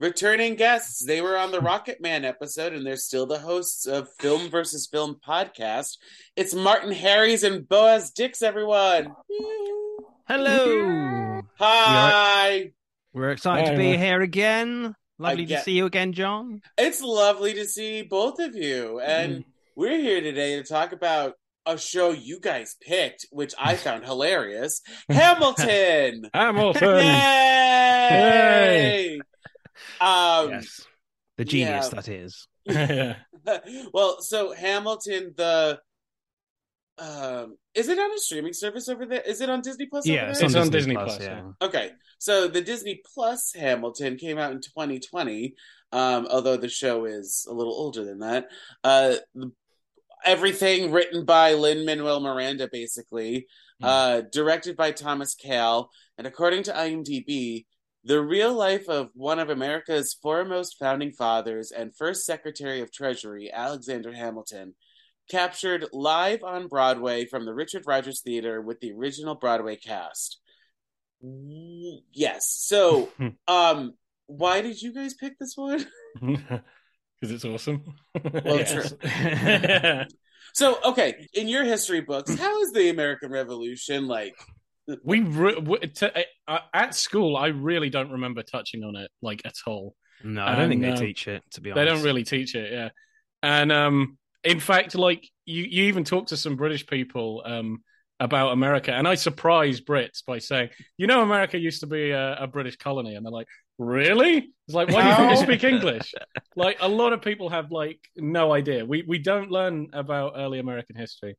returning guests. They were on the Rocket Man episode, and they're still the hosts of Film versus Film podcast. It's Martin Harries and Boaz Dix, everyone. Hello. Hi. We're excited Hi, to be here again. Lovely get- to see you again, John. It's lovely to see both of you. And mm-hmm. we're here today to talk about a show you guys picked, which I found hilarious Hamilton. Hamilton. Yay! Um, yes. The genius yeah. that is. well, so Hamilton, the um, is it on a streaming service over there? Is it on Disney Plus? over Yeah, there? It's on Disney Plus, Yeah. Okay, so the Disney Plus Hamilton came out in 2020. Um, although the show is a little older than that. Uh, the- everything written by Lin Manuel Miranda, basically. Hmm. Uh, directed by Thomas Kail, and according to IMDb, the real life of one of America's foremost founding fathers and first Secretary of Treasury, Alexander Hamilton, captured live on Broadway from the Richard Rodgers Theater with the original Broadway cast. Yes. So, um, why did you guys pick this one? Because it's awesome. Well, Yes. So, okay, in your history books, how is the American Revolution like? We re- w- to, uh, at school, I really don't remember touching on it like at all. No, I don't think they uh, teach it, to be honest, They don't really teach it, yeah. And um, in fact, like you, you even talk to some British people um, about America, and I surprise Brits by saying, "You know, America used to be a, a British colony," and they're like, "Really?" It's like, "Why do you think How? speak English?" like a lot of people have like no idea. We we don't learn about early American history.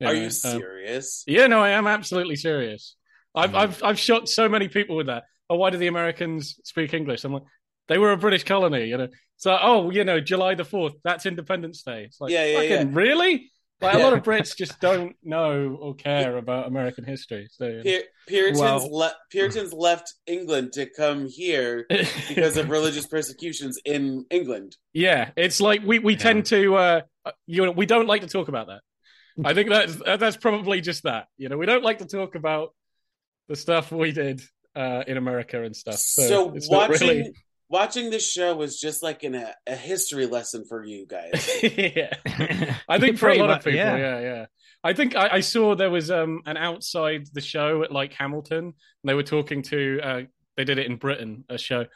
Are know, you um, serious? yeah, no, I am absolutely serious. I've Mm. I've I've shocked so many people with that. Oh, why do the Americans speak English? I'm like, they were a British colony, you know. So, oh, you know, July the fourth, that's Independence Day. It's like, Yeah, yeah, fucking really? Like a lot of Brits just don't know or care about American history. So, you know. Pur- Puritans Well- le- Puritans left England to come here because of religious persecutions in England. yeah, it's like we we Yeah. tend to uh, you know we don't like to talk about that. I think that's that's probably just that. You know, we don't like to talk about the stuff we did uh, in America and stuff. So, So, it's not watching really. watching this show was just like an, a, a history lesson for you guys. yeah, I think for a lot much, of people, yeah. yeah, I think I, I saw there was um an outside the show at like Hamilton. And they were talking to uh, they did it in Britain a show.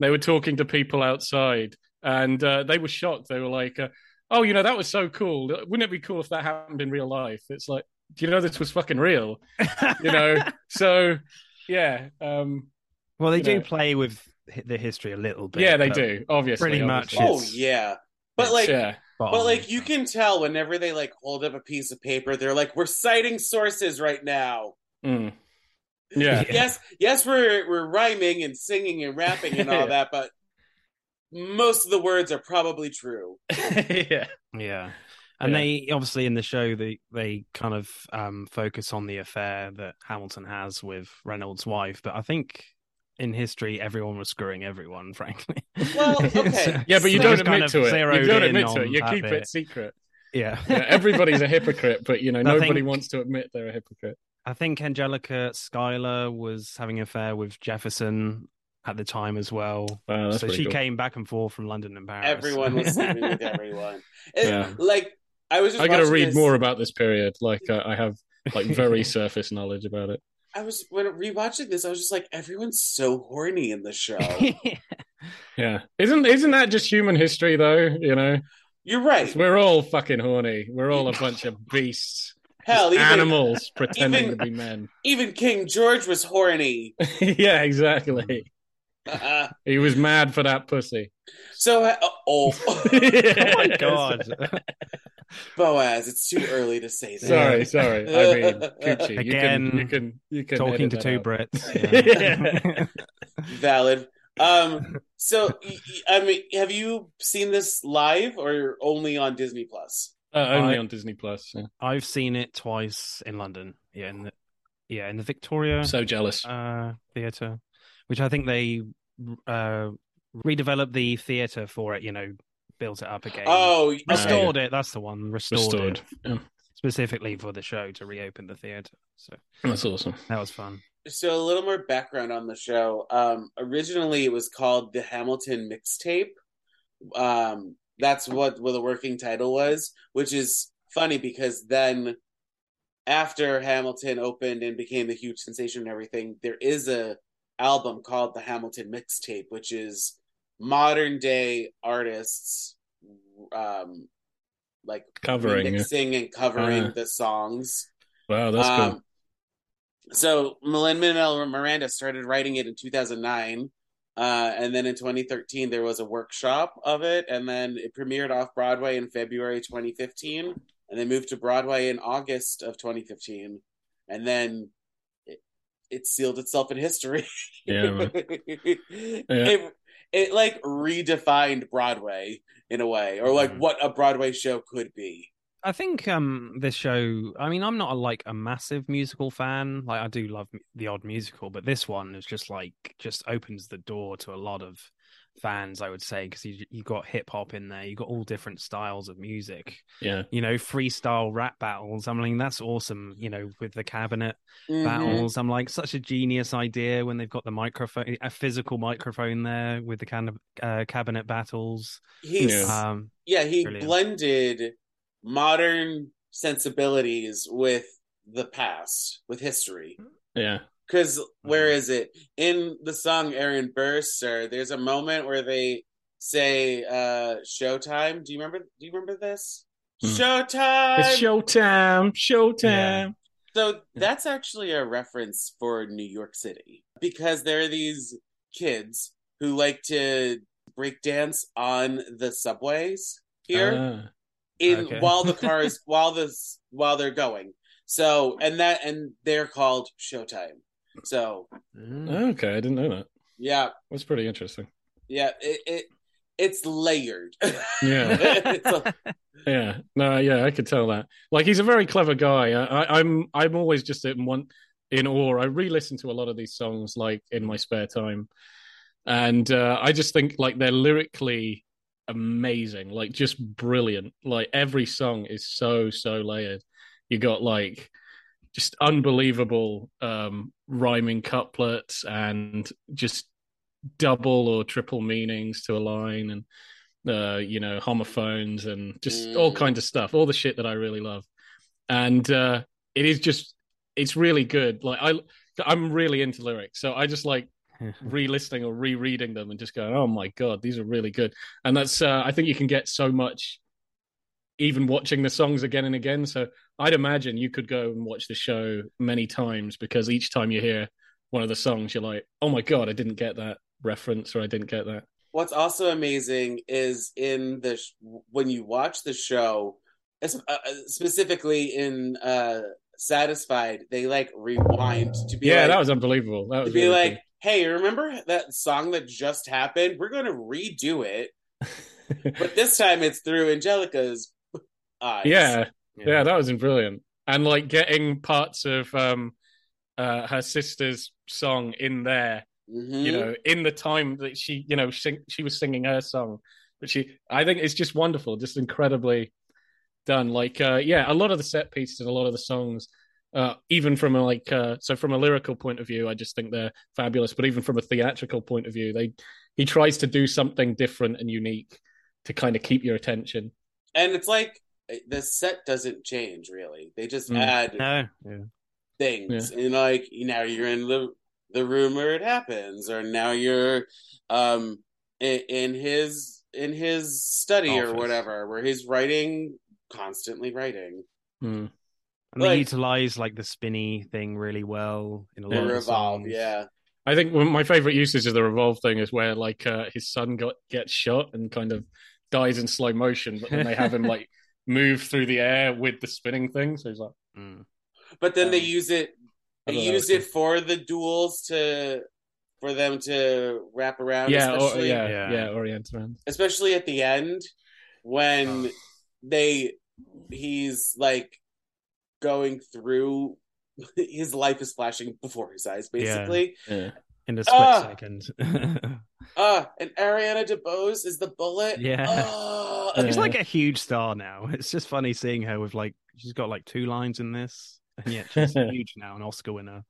They were talking to people outside, and uh, they were shocked. They were like, uh, "Oh, you know, that was so cool. Wouldn't it be cool if that happened in real life?" It's like, do you know this was fucking real? You know, so yeah, um, well, they do know. play with the history a little bit. yeah, they do. Obviously, pretty much obviously. oh yeah, but like yeah. spot But like you can tell whenever they like hold up a piece of paper, they're like, "We're citing sources right now." Mm. Yeah. Yeah. Yes, yes, we're we're rhyming and singing and rapping and all Yeah. that, but most of the words are probably true. yeah. Yeah. And Yeah. they obviously in the show they they kind of um focus on the affair that Hamilton has with Reynolds' wife, but I think in history everyone was screwing everyone, frankly. Well, okay. Yeah, but you So don't it's kind admit of to it. You don't admit to it. You keep it secret. Yeah. Yeah, everybody's a hypocrite, but you know I nobody think- wants to admit they're a hypocrite. I think Angelica Schuyler was having an affair with Jefferson at the time as well. Wow, so she cool. came back and forth from London and Paris. Everyone was sleeping with everyone. It- Yeah. Like I was just I got to read this- more about this period. Like uh, I have like very surface knowledge about it. I was when rewatching this, I was just like, everyone's so horny in the show. Yeah, isn't isn't that just human history though? You know, You're right. we're all fucking horny. We're all a bunch of beasts, Hell, even animals pretending even- to be men. even King George was horny. yeah, exactly. He was mad for that pussy. so, uh, oh, oh my god. Boaz, it's too early to say that. Sorry, sorry. I mean, Coochie, Again, you can, you can, you can Talking to two out. Brits. yeah. Valid. Um, so y- y- I mean, have you seen this live or only on Disney Plus? Uh, only I- on Disney Plus. Yeah. I've seen it twice in London. Yeah, in the yeah in the Victoria So jealous. uh, theater, which I think they uh, redeveloped the theater for it. You know, built it up again. Oh, okay. restored it. That's the one. Restored, Restored. it Yeah. specifically for the show to reopen the theater. So That's awesome. that was fun. So a little more background on the show. Um, originally, it was called the Hamilton Mixtape. Um, that's what what the working title was, which is funny because then after Hamilton opened and became a huge sensation and everything, there is a album called the Hamilton Mixtape, which is modern day artists um like Covering. mixing and covering Ah. the songs. Wow, that's cool. Um, So Lin Manuel Miranda started writing it in 2009, uh, and then in 2013 there was a workshop of it, and then it premiered off Broadway in February 2015, and then moved to Broadway in August of 2015, and then it sealed itself in history. Yeah, man. It it like redefined Broadway in a way, or like Mhm. what a Broadway show could be. I think um this show I mean I'm not a, like a massive musical fan like I do love the odd musical but this one is just like just opens the door to a lot of fans I would say because you you got hip hop in there you got all different styles of music Yeah. you know freestyle rap battles I mean that's awesome you know with the cabinet Mhm. battles I'm like such a genius idea when they've got the microphone a physical microphone there with the kind of uh, cabinet battles He's Yeah. um yeah he Brilliant. blended modern sensibilities with the past with history Yeah. Because where Mhm. it in the song Aaron Burr, Sir there's a moment where they say uh showtime do you remember do you remember this Hmm. showtime It's showtime. Showtime. so that's actually a reference for new york city because there are these kids who like to break dance on the subways here Ah. in Okay. while the cars while this while they're going. So and that and they're called Showtime. So mm. okay, I didn't know that. yeah, That's pretty interesting. yeah, it, it it's layered. Yeah. It's a- Yeah, no, yeah, I could tell that. Like, he's a very clever guy. I, I, I'm, I'm always just in one in awe. I re-listen to a lot of these songs, like in my spare time, and uh, I just think like they're lyrically amazing, like just brilliant. Like every song is so so layered. You got like just unbelievable um rhyming couplets and just double or triple meanings to a line and uh, you know, homophones and just all Mm. kinds of stuff, all the shit that I really love. And uh, it is just, it's really good. Like I, I'm really into lyrics, so I just like re-listening or rereading them and just going, oh my god, these are really good. And that's, uh, I think you can get so much, even watching the songs again and again. So I'd imagine you could go and watch the show many times because each time you hear one of the songs, you're like, oh my god, I didn't get that reference or I didn't get that. What's also amazing is in the sh- when you watch the show, uh, uh, specifically in uh Satisfied, they like rewind to be yeah, like, that was unbelievable. That to be really like, cool. hey, remember that song that just happened? We're going to redo it, but this time it's through Angelica's eyes. yeah, yeah, that was brilliant. And like getting parts of um uh her sister's song in there, Mhm. you know, in the time that she, you know, sing, she was singing her song. But she I think it's just wonderful, just incredibly done. Like uh yeah, a lot of the set pieces and a lot of the songs uh even from a like uh so from a lyrical point of view, I just think they're fabulous, but even from a theatrical point of view, they he tries to do something different and unique to kind of keep your attention. and it's like the set doesn't change really. They just Mm. add No, yeah. things, and like now you're in the the room where it happens, or now you're um in, in his in his study or whatever, where he's writing constantly writing. Hmm. And they utilize like the spinny thing really well in a lot Yeah. of the Revolve, songs. yeah. I think my favorite uses of the revolve thing is where like uh, his son got gets shot and kind of dies in slow motion, but then they have him like move through the air with the spinning thing. So he's like, Mm. But then they Um, use it they use was it for the duels to for them to wrap around. yeah, or, yeah, Yeah. yeah, Orient around. especially at the end when Oh. they he's like going through his life is flashing before his eyes basically Yeah. in a split Ah! second. uh and ariana debose is the bullet Yeah. Ah, Yeah. She's like a huge star now. It's just funny seeing her with like she's got like two lines in this, and yet she's huge now, an Oscar winner.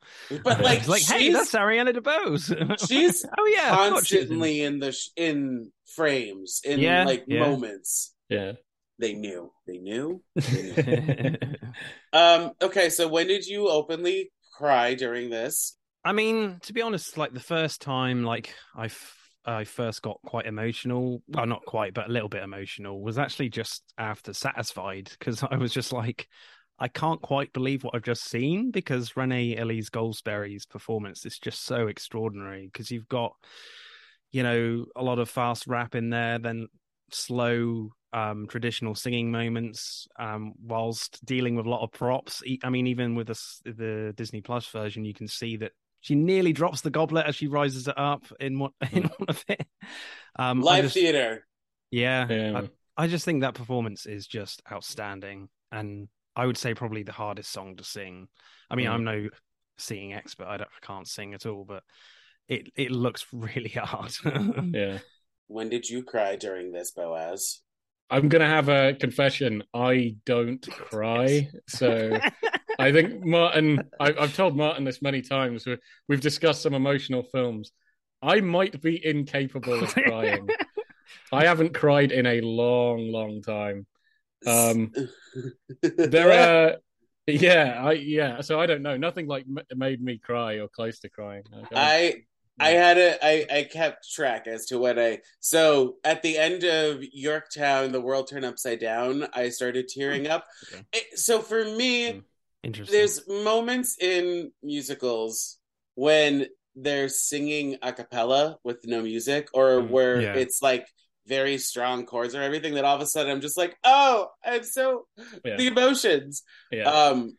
but like She's like, hey, she's that's Ariana DeBose. she's oh yeah, of course she's in constantly in the sh- in frames in Yeah, like yeah. moments Yeah. they knew they knew it. um okay so when did you openly cry during this I mean, to be honest, like the first time, like I, f- I first got quite emotional. Well, not quite, but a little bit emotional. Was actually just after Satisfied because I was just like, I can't quite believe what I've just seen because Renee Elise Goldsberry's performance is just so extraordinary. Because you've got, you know, a lot of fast rap in there, then slow um traditional singing moments um whilst dealing with a lot of props I mean even with the, the disney plus version you can see that she nearly drops the goblet as she rises it up in one in one of it. Um live just- theater. Yeah. Yeah. I, I just think that performance is just outstanding. And i would say probably the hardest song to sing. I mean Mm. i'm no singing expert. I, don't, I can't sing at all but it it looks really hard. Yeah. when did you cry during this boaz? I'm gonna have a confession. I don't cry, so I think Martin. I, I've told Martin this many times. We- We've discussed some emotional films. I might be incapable of crying. I haven't cried in a long, long time. Um, There are, yeah, I yeah. So I don't know. Nothing like m- made me cry or close to crying. Like, I I had a I I kept track as to what I so at the end of Yorktown, the world turned upside down. I started tearing up. Okay. It- so for me, Mm. Interesting there's moments in musicals when they're singing a cappella with no music, or Mm, where yeah. it's like very strong chords or everything. That all of a sudden I'm just like, oh, I'm so Yeah. the emotions. yeah, Um,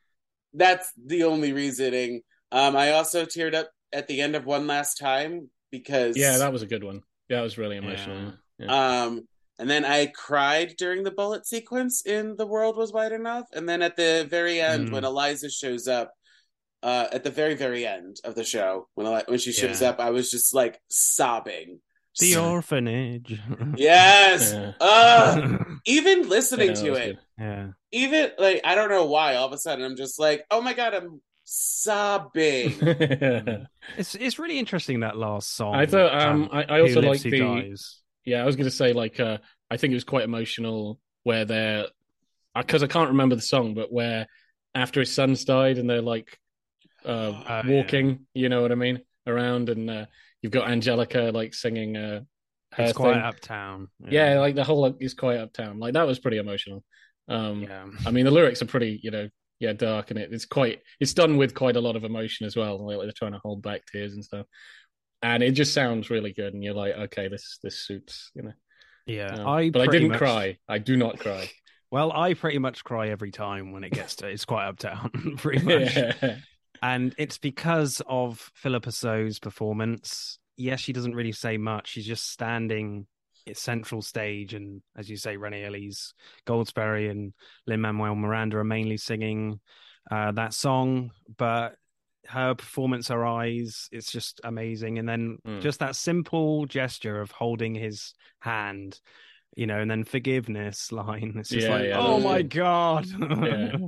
that's the only reasoning. Um, I also teared up at the end of One Last Time because yeah, that was a good one. Yeah, that was really emotional. Yeah. um, and then I cried during the bullet sequence in The World Was Wide Enough, and then at the very end Mm. when Eliza shows up, uh, at the very very end of the show when Eli- when she shows Yeah. up, I was just like sobbing. the So- orphanage yes. Yeah. Uh, even listening that to was it, yeah even like I don't know why all of a sudden I'm just like, oh my god, I'm sobbing. It's it's really interesting that last song. I thought. Um, I, I also like the. Dies. Yeah, I was going to say like. Uh, I think it was quite emotional where they're because I can't remember the song, but where after his son's died and they're like uh, Oh, walking, you know what I mean, around, and uh, you've got Angelica like singing uh, It's Quiet Uptown. Yeah, like the whole is Quiet Uptown. Like that was pretty emotional. Um, yeah. I mean, the lyrics are pretty, you know, yeah, dark, and it, it's quite, it's done with quite a lot of emotion as well. Like they're trying to hold back tears and stuff, and it just sounds really good. And you're like, okay, this this suits, you know. Yeah, Um, I but I didn't much- cry. I do not cry. Well, I pretty much cry every time when it gets to it's Quiet Uptown, pretty much. yeah, And it's because of Phillipa Soo's performance. Yes, she doesn't really say much. She's just standing at central stage, and as you say, Renee Elise Goldsberry and Lin Manuel Miranda are mainly singing uh, that song. But her performance, her eyes, it's just amazing. And then Mm. just that simple gesture of holding his hand, you know, and then forgiveness line. It's just Yeah, like, yeah, oh my god. Yeah.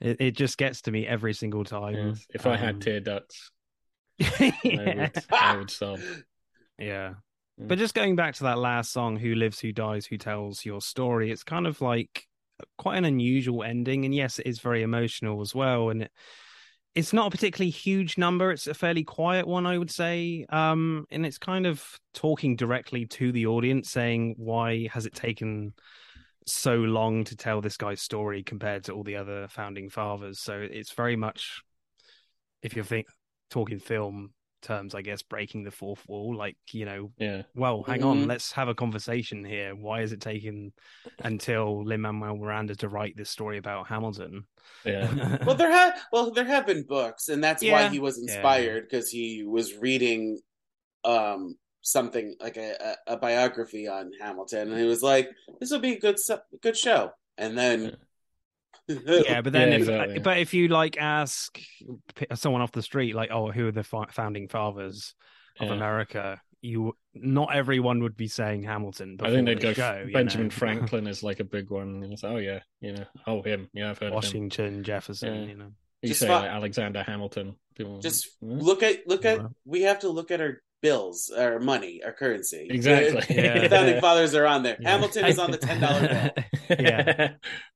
It, it just gets to me every single time. If I had Um, tear ducts, I would, I would sob. yeah. Mm. But just going back to that last song, Who Lives, Who Dies, Who Tells Your Story, it's kind of like quite an unusual ending. And yes, it is very emotional as well. And it, it's not a particularly huge number. It's a fairly quiet one, I would say. Um, and it's kind of talking directly to the audience, saying, why has it taken so long to tell this guy's story compared to all the other founding fathers? So it's very much, if you're think, talking film terms, I guess, breaking the fourth wall, like, you know, Yeah, well, hang Mhm. on, let's have a conversation here. Why is it taking until Lin Manuel Miranda to write this story about Hamilton? yeah, well, there have well there have been books, and that's why he was inspired because he was reading um something like a, a, a biography on Hamilton, and he was like, "This will be a good good show." And then, yeah, but then Yeah, if exactly. but if you like ask someone off the street, like, oh, who are the fo- founding fathers of Yeah. America? You not everyone would be saying Hamilton. But I think they'd go this show, you Benjamin know? Franklin is like a big one. And it's, oh yeah, you know, oh him, yeah, I've heard of him. Washington, Jefferson. Yeah. You know, You Just say fi- like Alexander Hamilton. People, just Hmm? look at look at. Yeah. We have to look at our bills, or money, or currency. exactly. Yeah. The founding fathers are on there. Yeah. Hamilton is on the ten dollar bill. Yeah.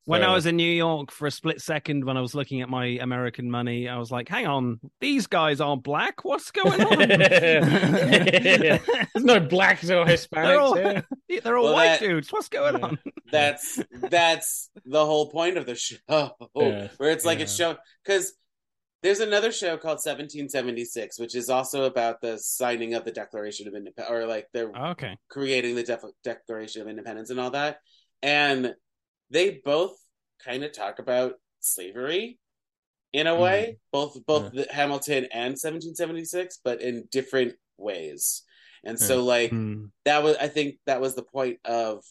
when Fair I was in New York for a split second, when I was looking at my American money, I was like, "Hang on, these guys aren't black. What's going on?" Yeah. There's no blacks or Hispanics They're all, here. they're all Well, white that- dudes. What's going Yeah. on? That's that's the whole point of the show, Yeah. where it's like it's Yeah. show because there's another show called 1776, which is also about the signing of the Declaration of Independence, or like they're Okay. creating the Def- Declaration of Independence and all that, and they both kind of talk about slavery in a way, both both the Hamilton and 1776, but in different ways. And so, like Hmm. that was, I think that was the point of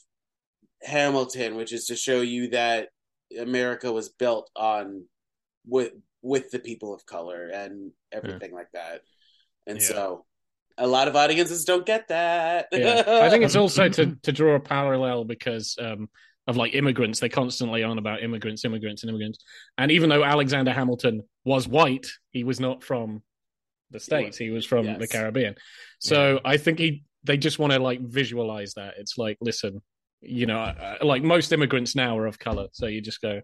Hamilton, which is to show you that America was built on with with the people of color and everything like that. And Yeah. so, a lot of audiences don't get that. Yeah. I think it's also to to draw a parallel because um, of like immigrants. They constantly on about immigrants, immigrants, and immigrants. And even though Alexander Hamilton was white, he was not from the states. He was from Yes. the Caribbean. So I think he they just want to like visualize that. It's like, listen, you know, like most immigrants now are of color. So you just go,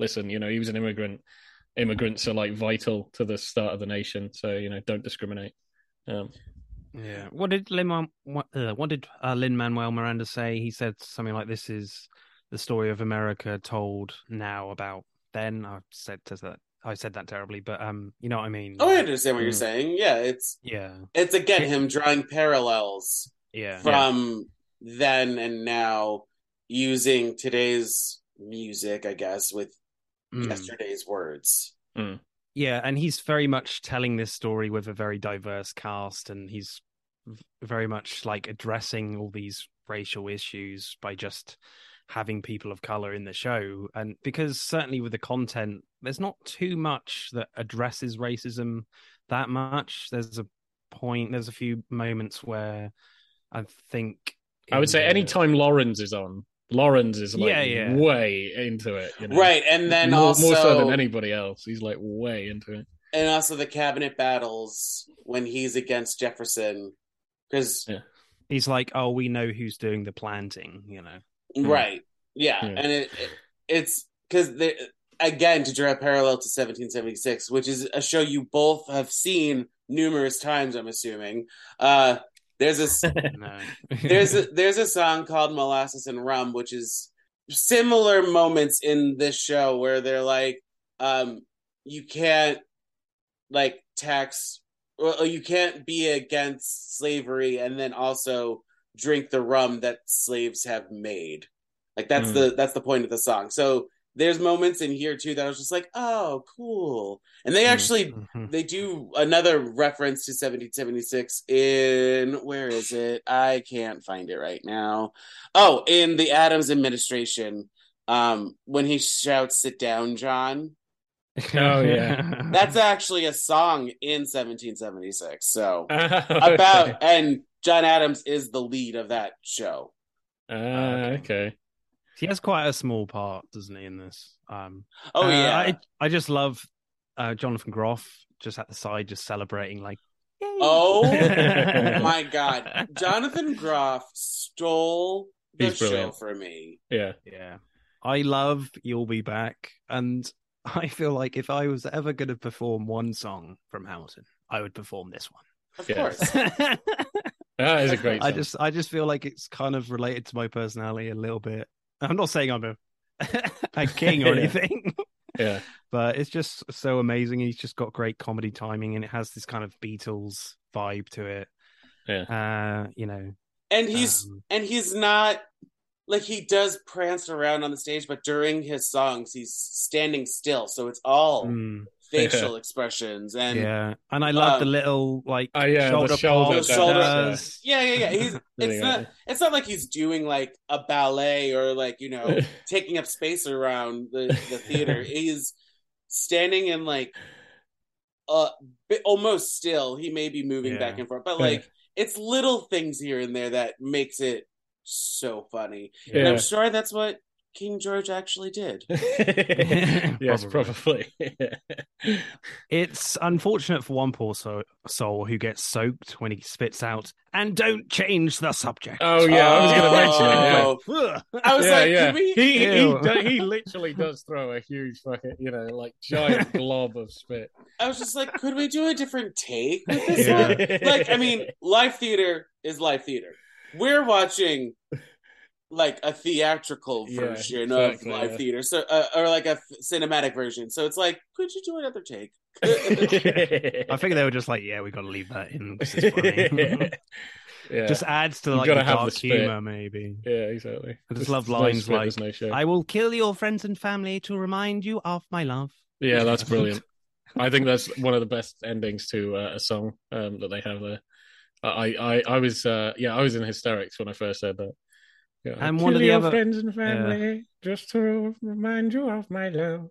listen, you know, he was an immigrant. Immigrants are like vital to the start of the nation. So you know, don't discriminate. Um, Yeah. What did Lin what, uh, what did uh, Lin Manuel Miranda say? He said something like, "This is the story of America told now about then." I said to that. I said that terribly, but um, you know what I mean. oh, I understand what you're Mm. saying. Yeah, it's Yeah. it's again him drawing parallels Yeah. from then and now, using today's music, I guess, with Mm. yesterday's words. Yeah, and he's very much telling this story with a very diverse cast, and he's very much like addressing all these racial issues by just having people of color in the show. And because certainly with the content, there's not too much that addresses racism that much. There's a point, there's a few moments where I think I would say the- anytime Lawrence is on, Lawrence is like Yeah, yeah. way into it. You know? Right, and then more, also more so than anybody else. He's like way into it. and also the cabinet battles when he's against Jefferson, because Yeah. he's like, oh, we know who's doing the planting, you know. Mm. right, yeah, Yeah. and it, it it's because they again to draw a parallel to 1776, which is a show you both have seen numerous times. I'm assuming. Uh, there's a there's a there's a song called Molasses and Rum, which is similar moments in this show where they're like, um, you can't like tax, well, you can't be against slavery and then also drink the rum that slaves have made. Like that's Mm. the that's the point of the song. So there's moments in here too that I was just like, oh, cool, and they actually Mhm. they do another reference to 1776 in where is it? I can't find it right now. Oh, in the Adams administration, um, when he shouts, "Sit down, John." Oh, yeah. That's actually a song in 1776. So about about and John Adams is the lead of that show. Ah, okay. He has quite a small part, doesn't he, in this? Um, Oh uh, yeah, I, I just love uh, Jonathan Groff just at the side, just celebrating, like, Yay! Oh, my God, Jonathan Groff stole the He's show brilliant. for me. Yeah. yeah. I love You'll Be Back. And I feel like if I was ever going to perform one song from Hamilton, I would perform this one. Of Yeah. course. That is a great I just I just feel like it's kind of related to my personality a little bit. I'm not saying I'm a a king or Yeah. anything, Yeah. but it's just so amazing. He's just got great comedy timing, and it has this kind of Beatles vibe to it. Yeah. Uh, you know, and he's um, and he's not like he does prance around on the stage, but during his songs he's standing still, so it's all mm, facial expressions and yeah, and I love the Um, little like Oh, yeah, the shoulder shoulder The shoulder- yeah, yeah, yeah. He's it's not it's not like he's doing like a ballet or like you know taking up space around the the theater. he's standing in like uh bit- almost still. He may be moving Yeah. back and forth, but like it's little things here and there that makes it so funny. And I'm sure that's what King George actually did. yes, Probably. probably. It's unfortunate for one poor soul, soul who gets soaked when he spits out, and don't change the subject. oh yeah, I was going to oh, mention it. Yeah. Oh. I was yeah, like, yeah. can we? He he, Ew. he literally does throw a huge fucking you know like giant glob of spit. I was just like, could we do a different take with this Yeah. one? Like, I mean, live theater is live theater. We're watching like a theatrical Yeah, version exactly, of live yeah. theater, so uh, or like a cinematic version. So it's like, could you do another take? I think they were just like, yeah, we got to leave that in. yeah, Just adds to like gotta the dark humor, maybe. yeah, exactly. I just There's- love there's no lines like, no. I will kill your friends and family to remind you of my love. Yeah, that's brilliant. I think that's one of the best endings to uh, a song um, that they have there. I, I, I was, uh, yeah, I was in hysterics when I first heard that. Yeah, And Kill one of the your other- friends and family just to remind you of my love.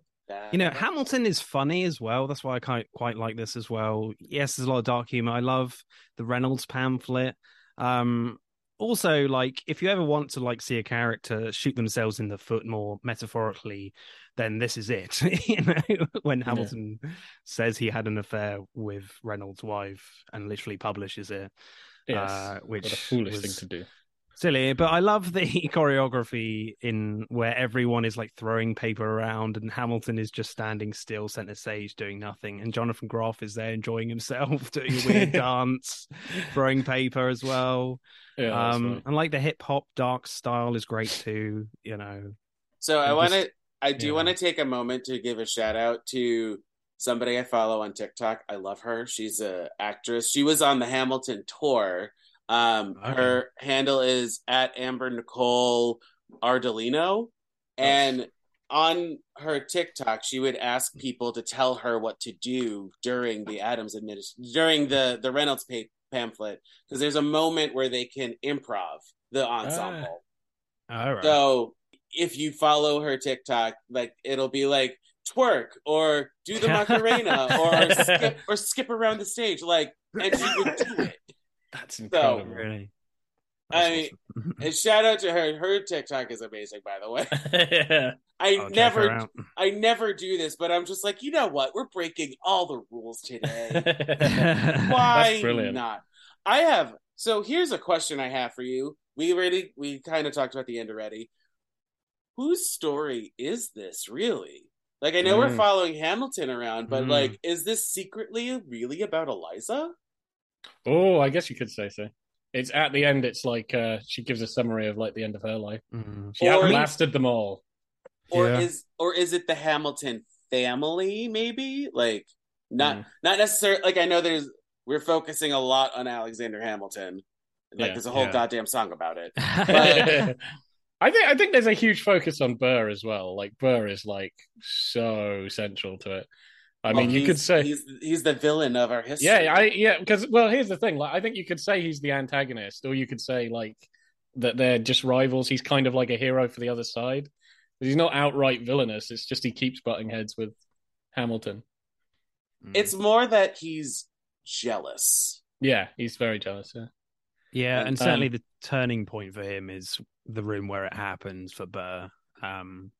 You know, Hamilton is funny as well. That's why I quite quite like this as well. Yes, there's a lot of dark humor. I love the Reynolds pamphlet. Um, also, like if you ever want to like see a character shoot themselves in the foot more metaphorically, then this is it. you know, when Hamilton says he had an affair with Reynolds' wife and literally publishes it, Yes, uh, which what a foolish was- thing to do. Silly but i love the choreography in where everyone is like throwing paper around and hamilton is just standing still center stage doing nothing and jonathan groff is there enjoying himself doing a weird dance throwing paper as well Yeah, that's um and like the hip-hop dark style is great too you know So I want to, I do yeah. want to take a moment to give a shout out to somebody I follow on TikTok. I love her. She's a actress. She was on the Hamilton tour. Um, her handle is at Amber Nicole Ardolino, and on her TikTok, she would ask people to tell her what to do during the Adams administration during the the Reynolds pa- pamphlet because there's a moment where they can improv the ensemble. all right. So if you follow her TikTok, like it'll be like twerk or do the Macarena or skip or skip around the stage, like and she would do it. That's incredible. really I mean, awesome. And shout out to her. Her TikTok is amazing, by the way. yeah. I I'll never. I never do this, but I'm just like, you know what? We're breaking all the rules today. Why brilliant. not? I have. So here's a question I have for you. We already, we kind of talked about the end already. Whose story is this really? Like, I know we're Mm. following Hamilton around, but Mm. like, is this secretly really about Eliza? Oh, I guess you could say so. It's at the end. It's like uh, she gives a summary of like the end of her life. Mm. She Or- outlasted them all. Or Yeah. is, or is it the Hamilton family? Maybe like not, Mm. not necessarily. Like, I know there's, we're focusing a lot on Alexander Hamilton. Like, Yeah. there's a whole Yeah. goddamn song about it. I think I think there's a huge focus on Burr as well. Like Burr is like so central to it. I Well, mean, you could say, he's he's the villain of our history. yeah, I yeah, because well, here's the thing. Like, I think you could say he's the antagonist, or you could say like that they're just rivals. He's kind of like a hero for the other side. He's not outright villainous. It's just he keeps butting heads with Hamilton. Mm. It's more that he's jealous. Yeah, he's very jealous. Yeah. Yeah, and Um, certainly the turning point for him is the room where it happens for Burr. Um,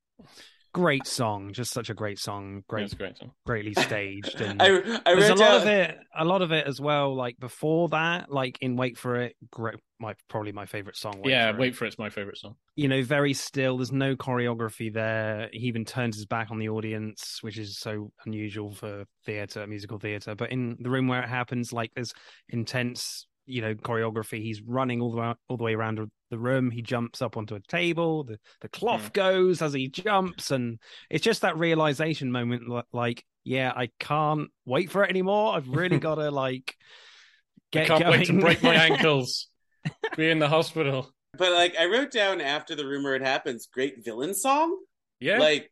great song, just such a great song, great, That's a great song. greatly staged, and I I there's a lot down, of it. A lot of it as well. Like before that, like in Wait for It, great, my probably my favorite song. Wait yeah, for It. wait for it's my favorite song. you know, very still. There's no choreography there. He even turns his back on the audience, which is so unusual for theater, musical theater. But in the room where it happens, like there's intense, you know, choreography. He's running all the way, all the way around the room. He jumps up onto a table. The the cloth hmm. goes as he jumps, and it's just that realization moment. Like, yeah, I can't wait for it anymore. I've really got to like get I can't going. wait to break my ankles. Be in the hospital. but like I wrote down after the room where it happens, great villain song. Yeah, Like,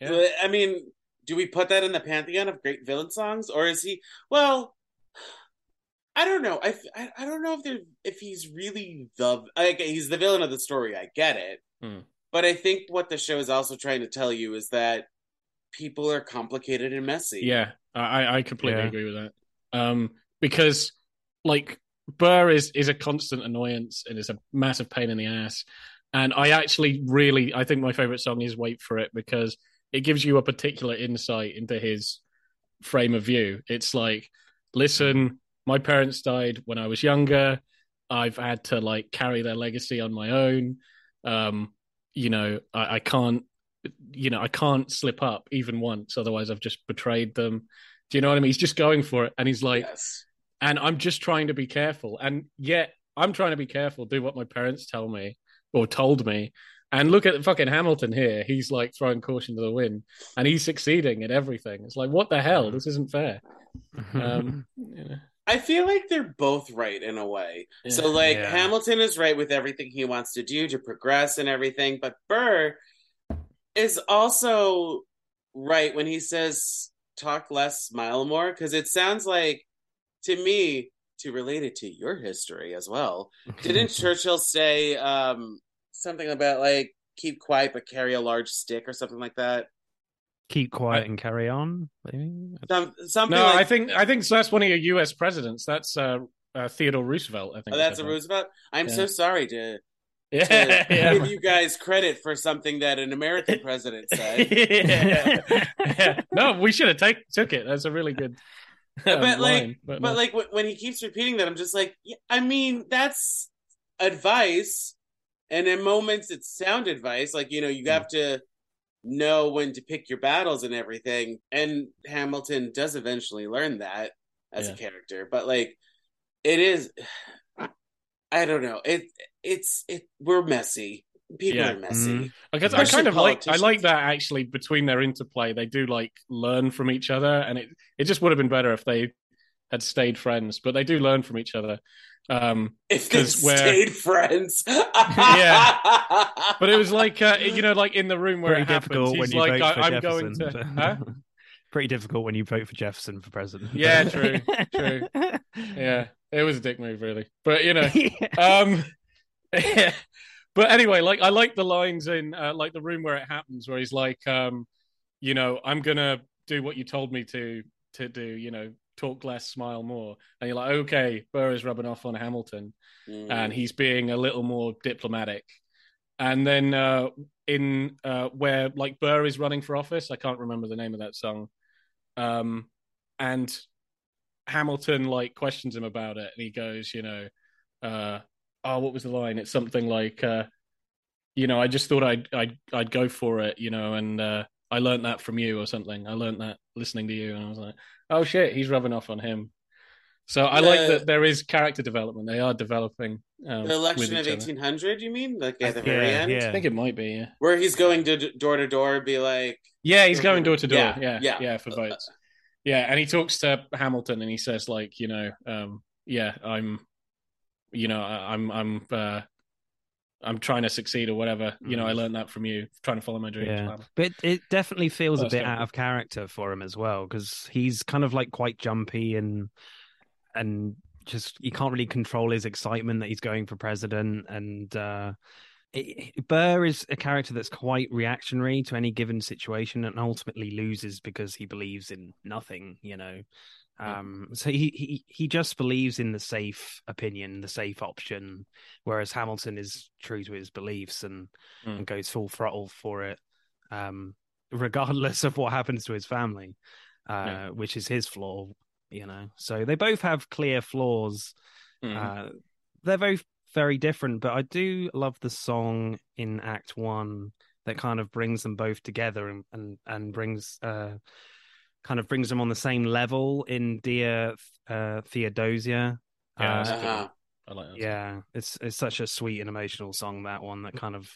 Yeah. I mean, do we put that in the pantheon of great villain songs, or is he? Well, I don't know. I, I, I don't know if there if he's really the like he's the villain of the story. I get it, Hmm. but I think what the show is also trying to tell you is that people are complicated and messy. Yeah, I, I completely Yeah. agree with that. Um, because like Burr is is a constant annoyance and is a massive pain in the ass. And I actually really, I think my favorite song is "Wait for It" because it gives you a particular insight into his frame of view. It's like, listen, my parents died when I was younger. I've had to like carry their legacy on my own. Um, you know, I, I can't you know, I can't slip up even once, otherwise I've just betrayed them. Do you know what I mean? He's just going for it, and he's like, Yes. and I'm just trying to be careful, and yet I'm trying to be careful, do what my parents tell me or told me. And look at fucking Hamilton here. He's like throwing caution to the wind, and he's succeeding at everything. It's like, what the hell? This isn't fair. Um, you know, I feel like they're both right in a way. yeah. So like Yeah. Hamilton is right with everything he wants to do to progress and everything, but Burr is also right when he says talk less, smile more, because it sounds like to me to relate it to your history as well. Didn't Churchill say um something about like keep quiet but carry a large stick or something like that? Keep quiet and carry on? Maybe? Some, something no, like I think I think that's one of your U.S. presidents. That's uh, uh, Theodore Roosevelt. I think. Oh, that's a Roosevelt. I'm Yeah. so sorry to, to Yeah, yeah. give you guys credit for something that an American president said. yeah. Yeah. No, we should have take took it. That's a really good. um, But, like- line. But no. like when he keeps repeating that, I'm just like, yeah, I mean, that's advice, and in moments it's sound advice. Like you know, you have to know when to pick your battles and everything. And Hamilton does eventually learn that as a character, but like it is, I don't know. It it's it. We're messy. People Yeah. are messy. Mhm. I guess I kind of like I like that actually between their interplay. They do like learn from each other, and it it just would have been better if they had stayed friends. But they do learn from each other. Um, If they we're- stayed friends, Yeah. but it was like uh, you know, like in the room where Pretty it happens. difficult when He's you like, vote I, for I'm Jefferson. going to. Huh? Pretty difficult when you vote for Jefferson for president. Yeah, true, true. Yeah, it was a dick move, really. But you know, um but anyway like i like the lines in uh, like the room where it happens where he's like um you know i'm gonna do what you told me to to do you know talk less smile more. And you're like okay burr is rubbing off on hamilton. Mm. and he's being a little more diplomatic. And then uh in uh where like burr is running for office i can't remember the name of that song. Um and hamilton like questions him about it. And he goes you know uh oh what was the line? It's something like uh you know i just thought i'd i'd, I'd go for it you know and uh i learned that from you or something i learned that listening to you and i was like oh shit he's rubbing off on him so i like that there is character development they are developing um, the election with of each other. 1800 you mean like at the Yeah, very end yeah. i think it might be yeah where he's going to door to door be like Yeah, he's going door to door. Yeah, Yeah, yeah. yeah, for votes. Yeah, and he talks to Hamilton and he says like, you know, um, yeah, I'm, you know, I- I'm, I'm, uh, I'm trying to succeed or whatever. You know, I Mm. learned that from you, trying to follow my dreams. Yeah. But it definitely feels Oh, a bit out of character for him as well because he's kind of like quite jumpy and and just he can't really control his excitement that he's going for president and uh it- Burr is a character that's quite reactionary to any given situation and ultimately loses because he believes in nothing, you know. Um, so he, he he just believes in the safe opinion, the safe option, whereas Hamilton is true to his beliefs and, Mm. and goes full throttle for it, um, regardless of what happens to his family, uh, Yeah. which is his flaw, you know. So they both have clear flaws. Mhm. Uh, they're both very different, but I do love the song in Act One that kind of brings them both together and and, and brings uh kind of brings them on the same level in Dear uh, Theodosia. Yeah, Uh, a uh-huh. I like that. yeah, it's it's such a sweet and emotional song that one that kind of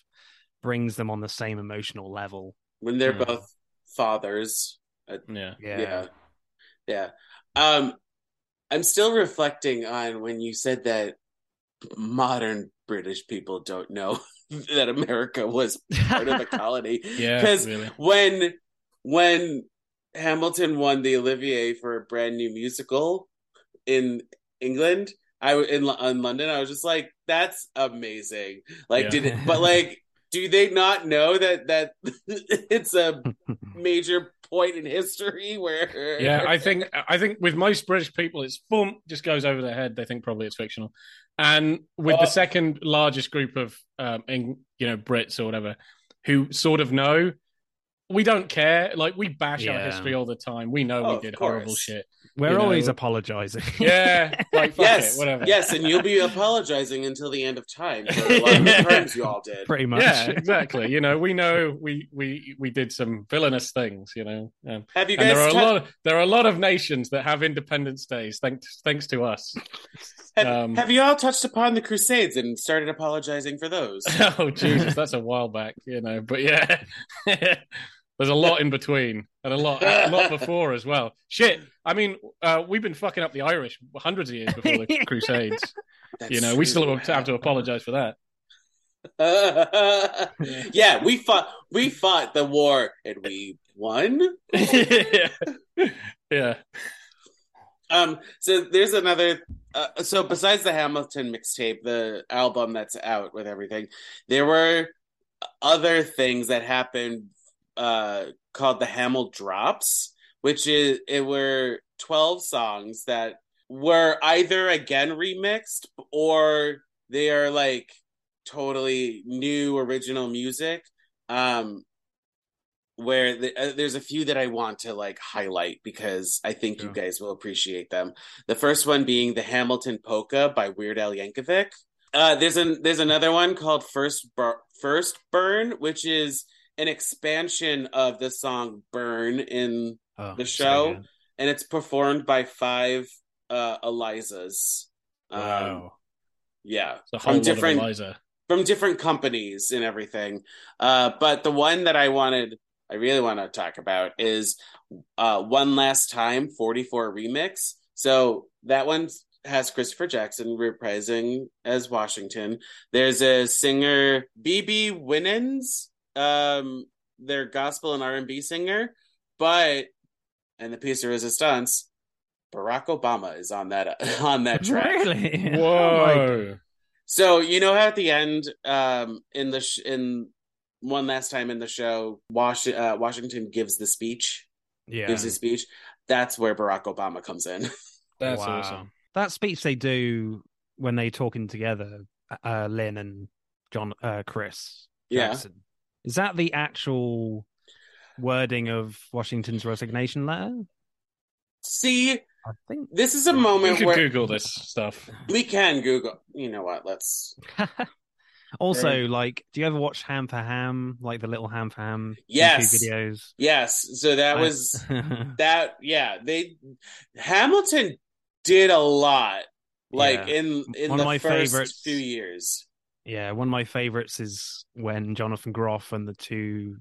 brings them on the same emotional level. when they're Mm. both fathers yeah, Yeah, yeah yeah um i'm still reflecting on when you said that modern british people don't know that america was part of a colony yeah, because really. when when Hamilton won the Olivier for a brand new musical in England, I in Lo- in London, I was just like, "That's amazing!" Like, Yeah. did it? But like, do they not know that that it's a major point in history where? yeah, I think I think with most British people, it's boom, just goes over their head. They think probably it's fictional. And with Oh. the second largest group of um, in, you know Brits or whatever, who sort of know, we don't care. Like we bash our history all the time. We know Oh, we did horrible shit. We're you know- always apologizing. Yeah, like fuck yes, it, whatever. yes, and you'll be apologizing until the end of time for a lot of the crimes you all did. pretty much. Yeah, exactly. You know, we know we we we did some villainous things. You know, um, Have you guys? there are a lot. Of, there are a lot of nations that have Independence Days thanks thanks to us. have, um, have you all touched upon the Crusades and started apologizing for those? oh Jesus, that's a while back, you know. But yeah, there's a lot in between and a lot a lot before as well. Shit, I mean, uh, we've been fucking up the Irish hundreds of years before the Crusades. That's you know, we still have to, have to apologize for that. yeah, we fought. We fought the war and we won. yeah, yeah, Um. So there's another. Uh, so besides the Hamilton mixtape, the album that's out with everything, there were other things that happened. Uh, called the Hamildrops, which is it were twelve songs that were either again remixed or they are like totally new original music. Um, where the, uh, there's a few that I want to like highlight because I think you guys will appreciate them. The first one being the Hamilton Polka by Weird Al Yankovic. Uh, there's an there's another one called First Bur- First Burn, which is an expansion of the song Burn in Oh, The show? good. and it's performed by five uh Elizas. Um, yeah, from different Eliza. from different companies and everything. Uh, but the one that I wanted, I really want to talk about is uh, One Last Time 44 Remix. So that one has Christopher Jackson reprising as Washington. There's a singer, BeBe Winans, um, their gospel and R&B singer, but, and the piece of resistance, Barack Obama is on that on that track. Really? Oh my Whoa, So you know how at the end, um, in the sh- in one last time in the show, Wash- uh, Washington gives the speech, Yeah. gives his speech. That's where Barack Obama comes in. that's Wow. awesome. That speech they do when they're talking together, uh, Lin and John, uh, Chris Yeah. Jackson. Is that the actual wording of Washington's resignation letter? See, I think. this is a You moment could where Google this stuff. we can Google. You know what? Let's. also, Right. like, do you ever watch Ham for Ham, like the little Ham for Ham Yes. YouTube videos? Yes. So that I- was that. Yeah, they Hamilton did a lot. Like Yeah. in in One the of my first favorites- few years. Yeah, one of my favorites is when Jonathan Groff and the two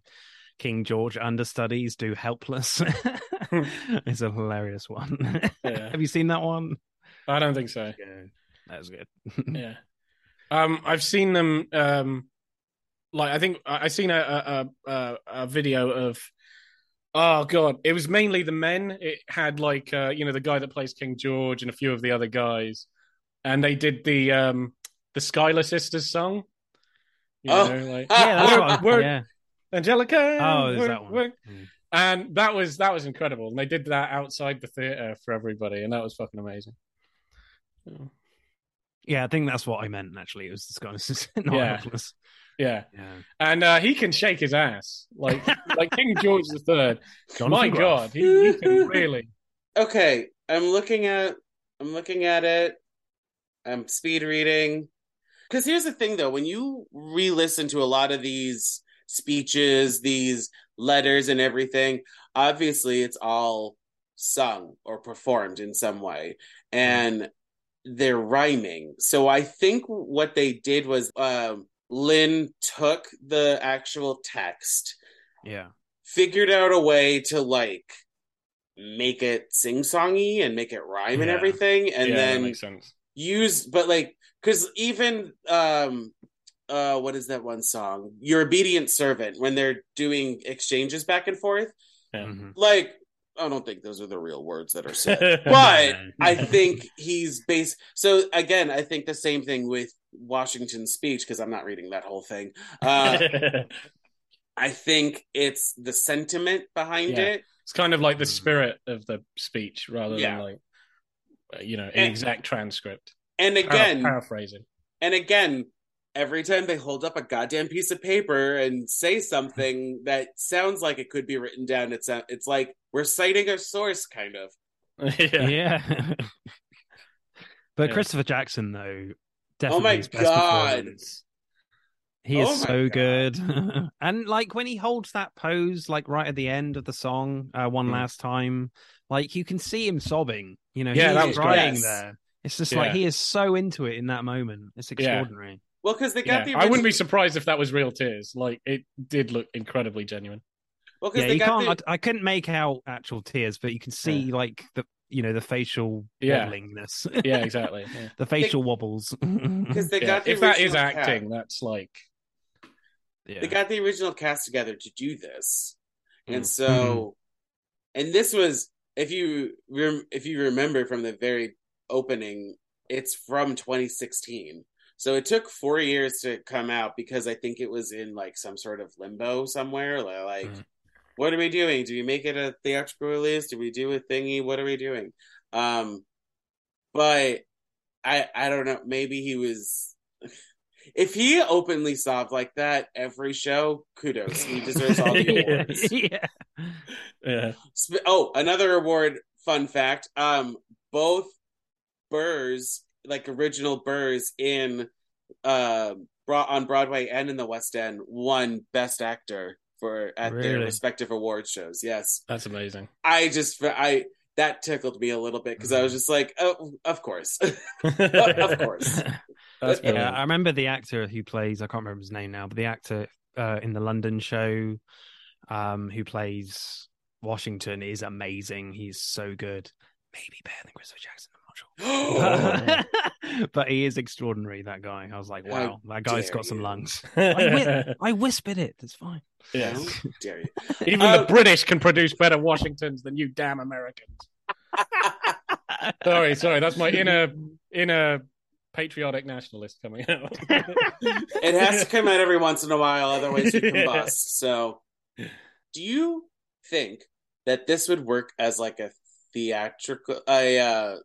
King George understudies do Helpless. it's a hilarious one. Yeah. Have you seen that one? I don't think so. Yeah, that was good. Yeah. Um, I've seen them. Um, like I think I seen a a, a a video of. Oh god, it was mainly the men. It had like uh, you know the guy that plays King George and a few of the other guys, and they did the um the Schuyler Sisters song. You Oh. know, like yeah, that's Word- what I- word- yeah. Angelica. Oh, there's word- that one. Mm. And that was that was incredible. And they did that outside the theater for everybody, and that was fucking amazing. Yeah, I think that's what I meant. Actually, it was this kind of not Yeah. helpless. Yeah. Yeah, and uh, he can shake his ass like like King George the Third. My Groff. God, he, he can really. Okay, I'm looking at I'm looking at it. I'm speed reading. Because here's the thing though, when you re-listen to a lot of these speeches, these letters and everything, obviously it's all sung or performed in some way. And they're rhyming. So I think what they did was um Lin took the actual text Yeah, figured out a way to like make it sing-songy and make it rhyme and everything and yeah, then use but like because even um uh what is that one song your obedient servant when they're doing exchanges back and forth Yeah. Mhm. like I don't think those are the real words that are said. but I think he's based. So again, I think the same thing with Washington's speech because I'm not reading that whole thing. Uh, I think it's the sentiment behind Yeah. it. it's kind of like the spirit of the speech rather Yeah. than like uh, you know an And- exact transcript. And Para- again, paraphrasing. and again, every time they hold up a goddamn piece of paper and say something that sounds like it could be written down, it's a, it's like we're citing a source, kind of. yeah. yeah. but Yeah. Christopher Jackson though, Oh my his best God. He Oh is my so God. good, and like when he holds that pose, like right at the end of the song, uh, one Mm. last time, like you can see him sobbing. You know, Yeah, he's that was great. crying Yes. there. It's just like he is so into it in that moment. It's Yeah. extraordinary. Well, because they Yeah. got the I wouldn't be surprised if that was real tears. Like it did look incredibly genuine. well, 'cause Yeah, they you can't. the- I, I couldn't make out actual tears, but you can see like the you know the facial Yeah. wobblingness, Yeah, exactly. Yeah. the facial wobbles. because they Yeah. got the If that is original cast- acting, that's like yeah. they got the original cast together to do this, and Mm. so, and this was if you rem- if you remember from the very opening, it's from 2016. So it took four years to come out because I think it was in like some sort of limbo somewhere. li- Like, Mhm. what are we doing? Do we make it a theatrical release? Do we do a thingy? What are we doing? Um, but I I don't know. Maybe he was. If he openly sobbed like that every show, kudos. He deserves all the awards. yeah. yeah. Oh, another award. Fun fact: um, both Burrs, like original Burrs in uh, brought on Broadway and in the West End, won Best Actor for at their respective award shows. Yes, That's amazing. I just I that tickled me a little bit because I was just like, oh, of course, of That's course. yeah. I remember the actor who plays. I can't remember his name now, but the actor uh, in the London show, um, who plays Washington, is amazing. He's so good. Maybe better than Christopher Jackson. I'm not sure. but he is extraordinary. That guy. I was like, How wow, that guy's got some you. lungs. I, whi- I whispered it. It's fine. yeah. How dare you? Even Um, the British can produce better Washingtons than you damn Americans. Sorry, sorry, that's my inner inner patriotic nationalist coming out. It has to come out every once in a while, otherwise you combust. So, do you think that this would work as like a theatrical, a uh,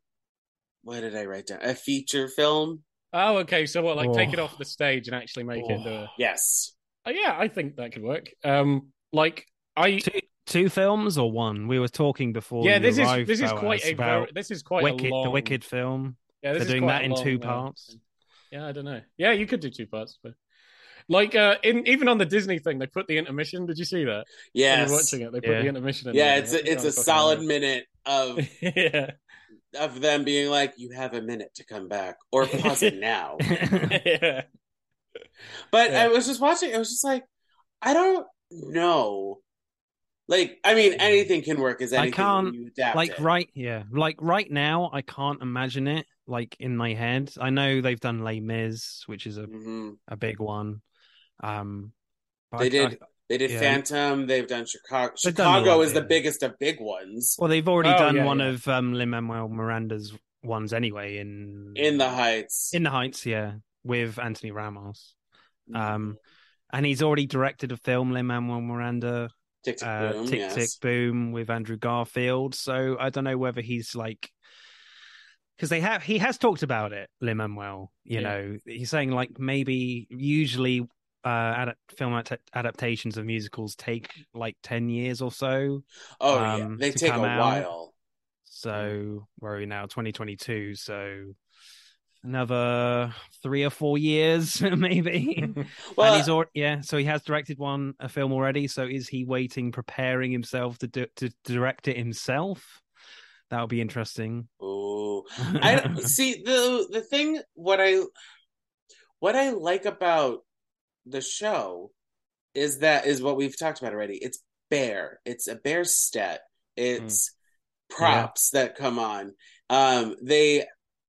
what did I write down? A feature film? Oh, okay. So what? Like, take it Oh. off the stage and actually make it into. Oh. A... Yes. Oh, yeah, I think that could work. Um, like I. two, two films or one? We were talking before. Yeah, this is this is quite a very, this is quite Wicked, a long the Wicked film. Yeah, this They're is doing quite that in long, two parts. thing. yeah, I don't know. Yeah, you could do two parts, but like uh, in even on the Disney thing, they put the intermission. Did you see that? When watching it, they put Yeah. the intermission. in Yeah, there. it's a, it's Oh, a solid minute of yeah, of them being like, "You have a minute to come back," or pause it now. yeah, But Yeah. I was just watching. I was just like, I don't know. Like, I mean, anything can work as I can't, you adapt like it. right, yeah, like right now, I can't imagine it like in my head. I know they've done Les Mis, which is a, Mhm. a big one. Um, but They I- did. I- They did Yeah. Phantom. They've done Chicago. They've done Chicago lot, is the biggest of big ones. well, they've already Oh, done yeah, one yeah. of um, Lin Manuel Miranda's ones anyway in In the Heights. in the Heights, yeah, with Anthony Ramos. Mm-hmm. Um, and he's already directed a film, Lin Manuel Miranda, Tick Tick uh, Boom. Tick yes. Tick Boom with Andrew Garfield. So I don't know whether he's like because they have he has talked about it, Lin Manuel. You Yeah. know, he's saying like maybe usually uh adapt- film ad- adaptations of musicals take like ten years or so. Oh yeah, um, they take a out. while. So where are we now? Twenty twenty two. So another three or four years maybe. Well, and he's already yeah so he has directed one a film already so is he waiting preparing himself to do, to direct it himself that would be interesting Oh, I see the the thing what I what I like about the show is that is what we've talked about already. It's bare. It's a bare stat. It's props that come on. Um they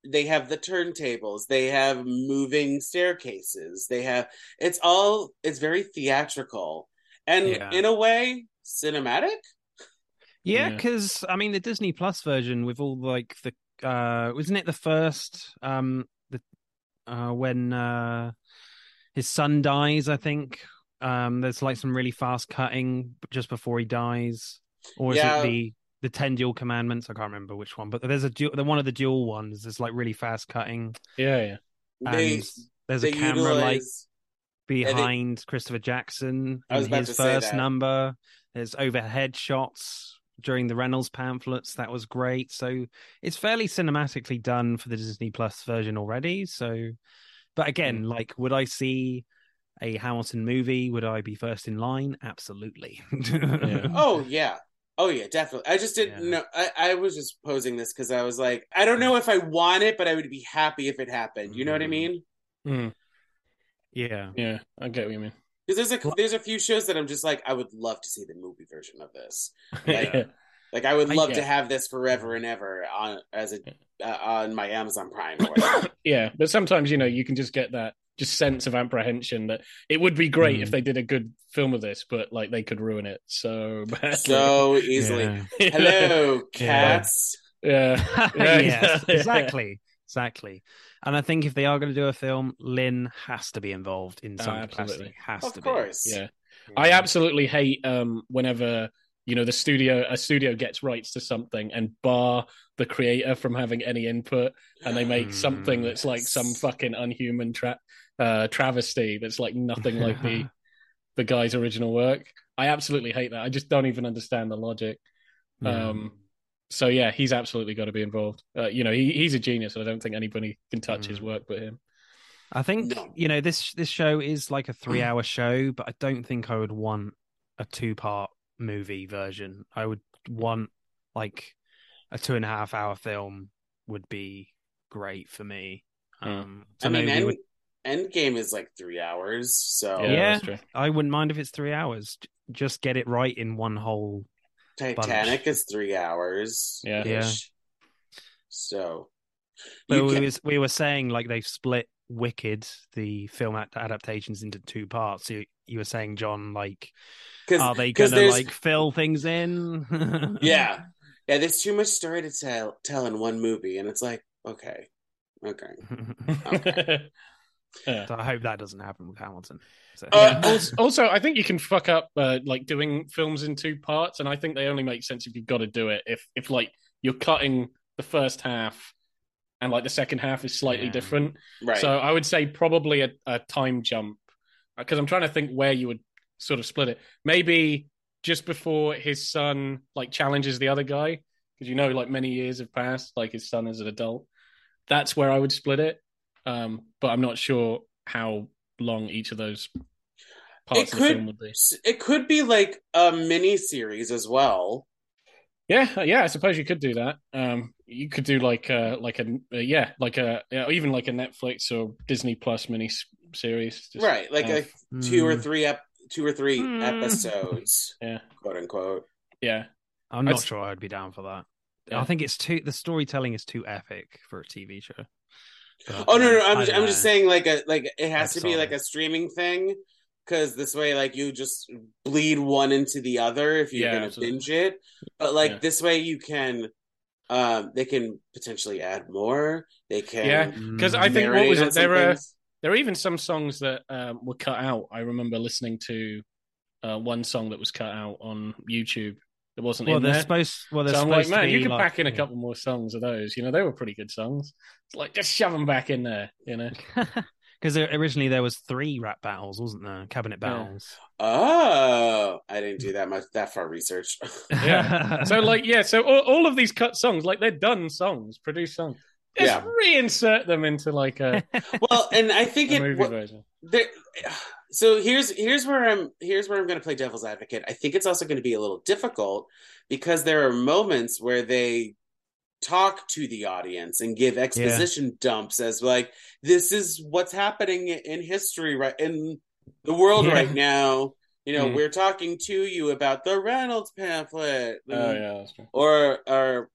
they have the turntables, they have moving staircases, they have it's all it's very theatrical and Yeah. in a way cinematic. Yeah, Yeah. because I mean the Disney Plus version with all like the uh wasn't it the first um the uh when uh his son dies, I think. Um there's like some really fast cutting just before he dies. Or is Yeah. it the the ten duel commandments? I can't remember which one, but there's a duel the one of the duel ones is like really fast cutting. Yeah, yeah. They there's they a camera like utilize behind Christopher Jackson I was in his first that. number. There's overhead shots during the Reynolds pamphlets. That was great. So it's fairly cinematically done for the Disney Plus version already. So, but again, Mm. like, would I see a Hamilton movie? Would I be first in line? Absolutely. Oh yeah. Oh yeah, definitely. I just didn't Yeah. know. I, I was just posing this because I was like, I don't know if I want it, but I would be happy if it happened. You know what I Mhm. mean? Mm, yeah. yeah, I get what you mean. Because there's a there's a few shows that I'm just like, I would love to see the movie version of this. Like, Yeah. Like I would love yeah. to have this forever and ever on as a uh, on my Amazon Prime yeah, but sometimes you know you can just get that just sense of apprehension that it would be great Mm. if they did a good film of this, but like they could ruin it so badly. so easily. Yeah. Hello, cats. Yeah, Yeah, yes, yeah. exactly. Exactly. And I think if they are going to do a film, Lin has to be involved in some absolutely. capacity. Has Of to course. yeah. be. I absolutely hate um whenever you know the studio a studio gets rights to something and bar the creator from having any input and they make something Mm, that's like some fucking unhuman tra- uh travesty that's like nothing like the the guy's original work. I absolutely hate that. I just don't even understand the logic. Yeah. Um so yeah, he's absolutely got to be involved. Uh, you know, he he's a genius and I don't think anybody can touch his Mm. work but him. I think you know this this show is like a three hour show, but I don't think I would want a two part movie version. I would want like a two and a half hour film would be great for me. Mm. Um, I mean, no, End, would, Endgame is like three hours, so Yeah. that's true. I wouldn't mind if it's three hours. Just get it right in one whole. Titanic is three hours. Yeah. Yeah. So But we, can- was, we were saying like they've split Wicked, the film adaptations, into two parts. You, you were saying, John, like, because are they gonna like fill things in? yeah, yeah. There's too much story to tell tell in one movie, and it's like okay, okay. yeah. So I hope that doesn't happen with Hamilton. So, Uh, also, also, I think you can fuck up uh, like doing films in two parts, and I think they only make sense if you've got to do it. If if like you're cutting the first half, and like the second half is slightly Yeah. different. Right. So I would say probably a, a time jump because I'm trying to think where you would sort of split it. Maybe just before his son like challenges the other guy because you know like many years have passed, like his son is an adult. That's where I would split it. Um, but I'm not sure how long each of those parts It of the could- film would be. it could be like a mini series as well. Yeah, yeah, I suppose you could do that. Um, you could do like a like a uh, yeah, like a yeah, even like a Netflix or Disney Plus mini series. Just right, like have- a two or Mm, three ep- two or three Hmm. episodes, yeah, quote unquote. yeah. I'm not I'd- sure I'd be down for that. Yeah. I think it's too the storytelling is too epic for a TV show. But, Oh no, no, I'm I just, I'm just saying like a like it has to be Episodic. like a streaming thing because this way like you just bleed one into the other if you're Yeah, gonna absolutely. binge it. But like Yeah. this way you can um they can potentially add more. They can Yeah, Because I think what was it? There are things. There are even some songs that um, were cut out. I remember listening to uh, one song that was cut out on YouTube. That wasn't Well, in they're there. supposed. Well, they're So I'm like, supposed man, you could like- pack in a yeah. couple more songs of those. You know, they were pretty good songs. It's like just shove them back in there. You know, Because originally there was three rap battles, wasn't there? Cabinet Yeah. battles. Oh, I didn't do that much that far research. Yeah. so like yeah, so all, all of these cut songs, like they're done songs, produced songs. Just Yeah. reinsert them into like a, well, and I think it movie version. there so here's here's where i'm here's where i'm going to play devil's advocate i think it's also going to be a little difficult because there are moments where they talk to the audience and give exposition dumps as like this is what's happening in history right in the world Yeah. right now you know Hmm. we're talking to you about the reynolds pamphlet Oh yeah, that's true. or or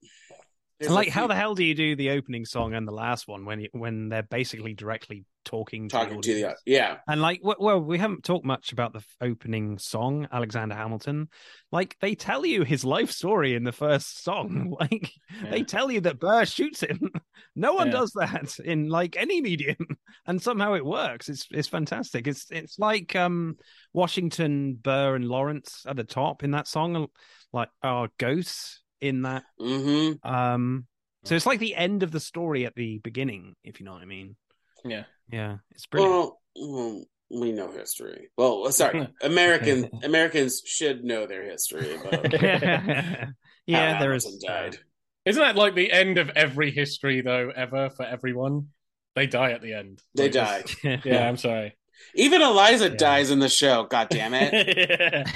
And like, how the hell do you do the opening song and the last one when you, when they're basically directly talking to talking the to the yeah And like, well, we haven't talked much about the opening song, Alexander Hamilton. Like, they tell you his life story in the first song. Like, they tell you that Burr shoots him. No one Yeah. does that in like any medium, and somehow it works. It's it's fantastic. It's it's like um Washington, Burr, and Laurens at the top in that song, like are ghosts in that. hmm Um, so it's like the end of the story at the beginning, if you know what I mean. Yeah. Yeah, it's brilliant. well, well we know history well sorry american americans should know their history about yeah, how there is. Hamilton died Isn't that like the end of every history though ever for everyone? They die at the end. they Like, die it's- Yeah, I'm sorry. even eliza Yeah. dies in the show god damn it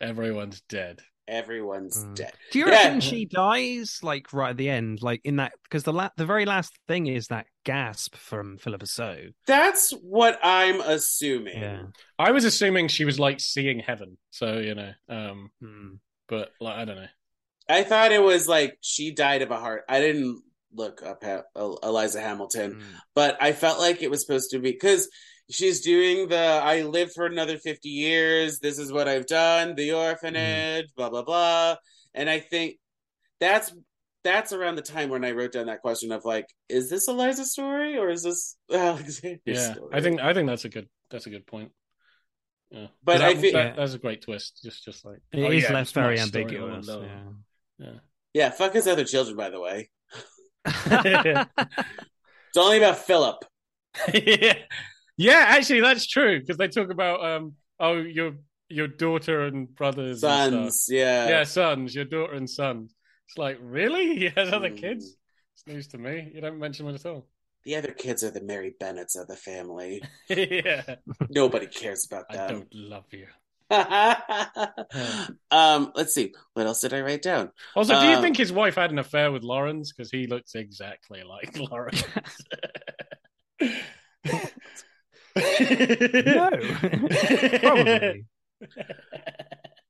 Everyone's dead. Everyone's Mm. dead Do you Yeah. reckon she dies like right at the end, like in that? Because the la- the very last thing is that gasp from Phillipa Soo. that's what i'm assuming Yeah. I was assuming she was like seeing heaven. So, you know, um, Hmm. but like I don't know. I thought it was like she died of a heart. I didn't look up ha- Eliza Hamilton, Hmm. but I felt like it was supposed to be because she's doing the I live for another 50 years. This is what I've done, the orphanage, mm-hmm. blah, blah, blah. And I think that's that's around the time when I wrote down that question of like, is this Eliza's story or is this Alexander's Yeah, story? I think I think that's a good that's a good point. Yeah, But 'Cause I that, feel- that- that's a great twist. Just just like It oh, is yeah, left very ambiguous. all Yeah. yeah, fuck his other children, by the way. It's only about Philip. yeah, yeah. Actually, that's true because they talk about um oh your your daughter and brothers and stuff. Sons, yeah. yeah sons your daughter and sons. It's like really he has other Mm. kids. It's news to me. You don't mention them at all. The other kids are the Mary Bennetts of the family. yeah, Nobody cares about that. I don't love you. um, let's see. What else did I write down? Also, do you Um, think his wife had an affair with Laurens because he looks exactly like Laurens? No, probably.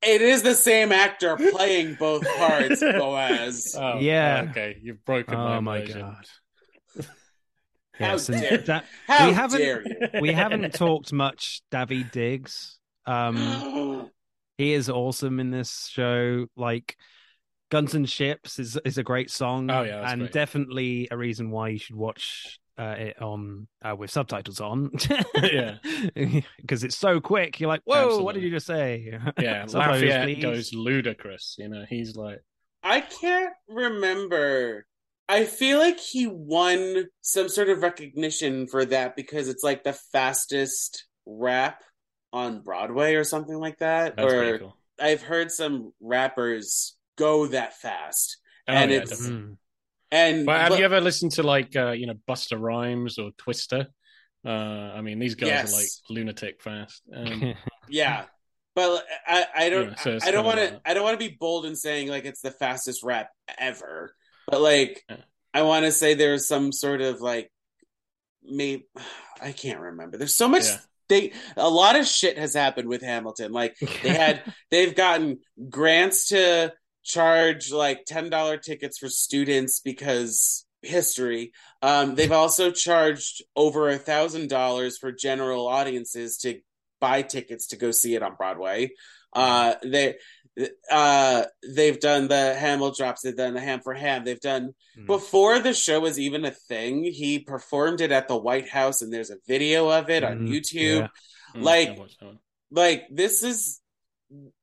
It is the same actor playing both parts, Boaz. Oh, Yeah. Okay, you've broken my Oh my immersion. god. How Yes, and dare- that, How we haven't- dare you? we haven't talked much Daveed Diggs. Um, he is awesome in this show. Like Guns and Ships is is a great song. Oh, yeah, and great. definitely a reason why you should watch uh, it on uh, with subtitles on. Yeah. because it's so quick. You're like, whoa, what did Absolutely. you just say? Yeah, Subtitles, Lafayette please. goes ludicrous. You know, he's like, I can't remember. I feel like he won some sort of recognition for that because it's like the fastest rap on Broadway or something like that. that's or cool. I've heard some rappers go that fast. Oh, and yeah, it's- definitely. And But have but- you ever listened to like uh, you know Busta Rhymes or Twista? Uh, I mean, these guys Yes. are like lunatic fast. Um, Yeah, but I, I don't Yeah, so I don't want to I don't want to be bold in saying like it's the fastest rap ever, but like Yeah. I want to say there's some sort of like maybe I can't remember. There's so much Yeah. they a lot of shit has happened with Hamilton. Like they had they've gotten grants to charge like ten dollar tickets for students because history. Um, they've also charged over a thousand dollars for general audiences to buy tickets to go see it on Broadway. Uh, they uh they've done the Hamildrops. They've done the Ham for Ham. They've done Mm. before the show was even a thing. He performed it at the White House, and there's a video of it on Mm, YouTube yeah. mm, Like- I watched that one. like this is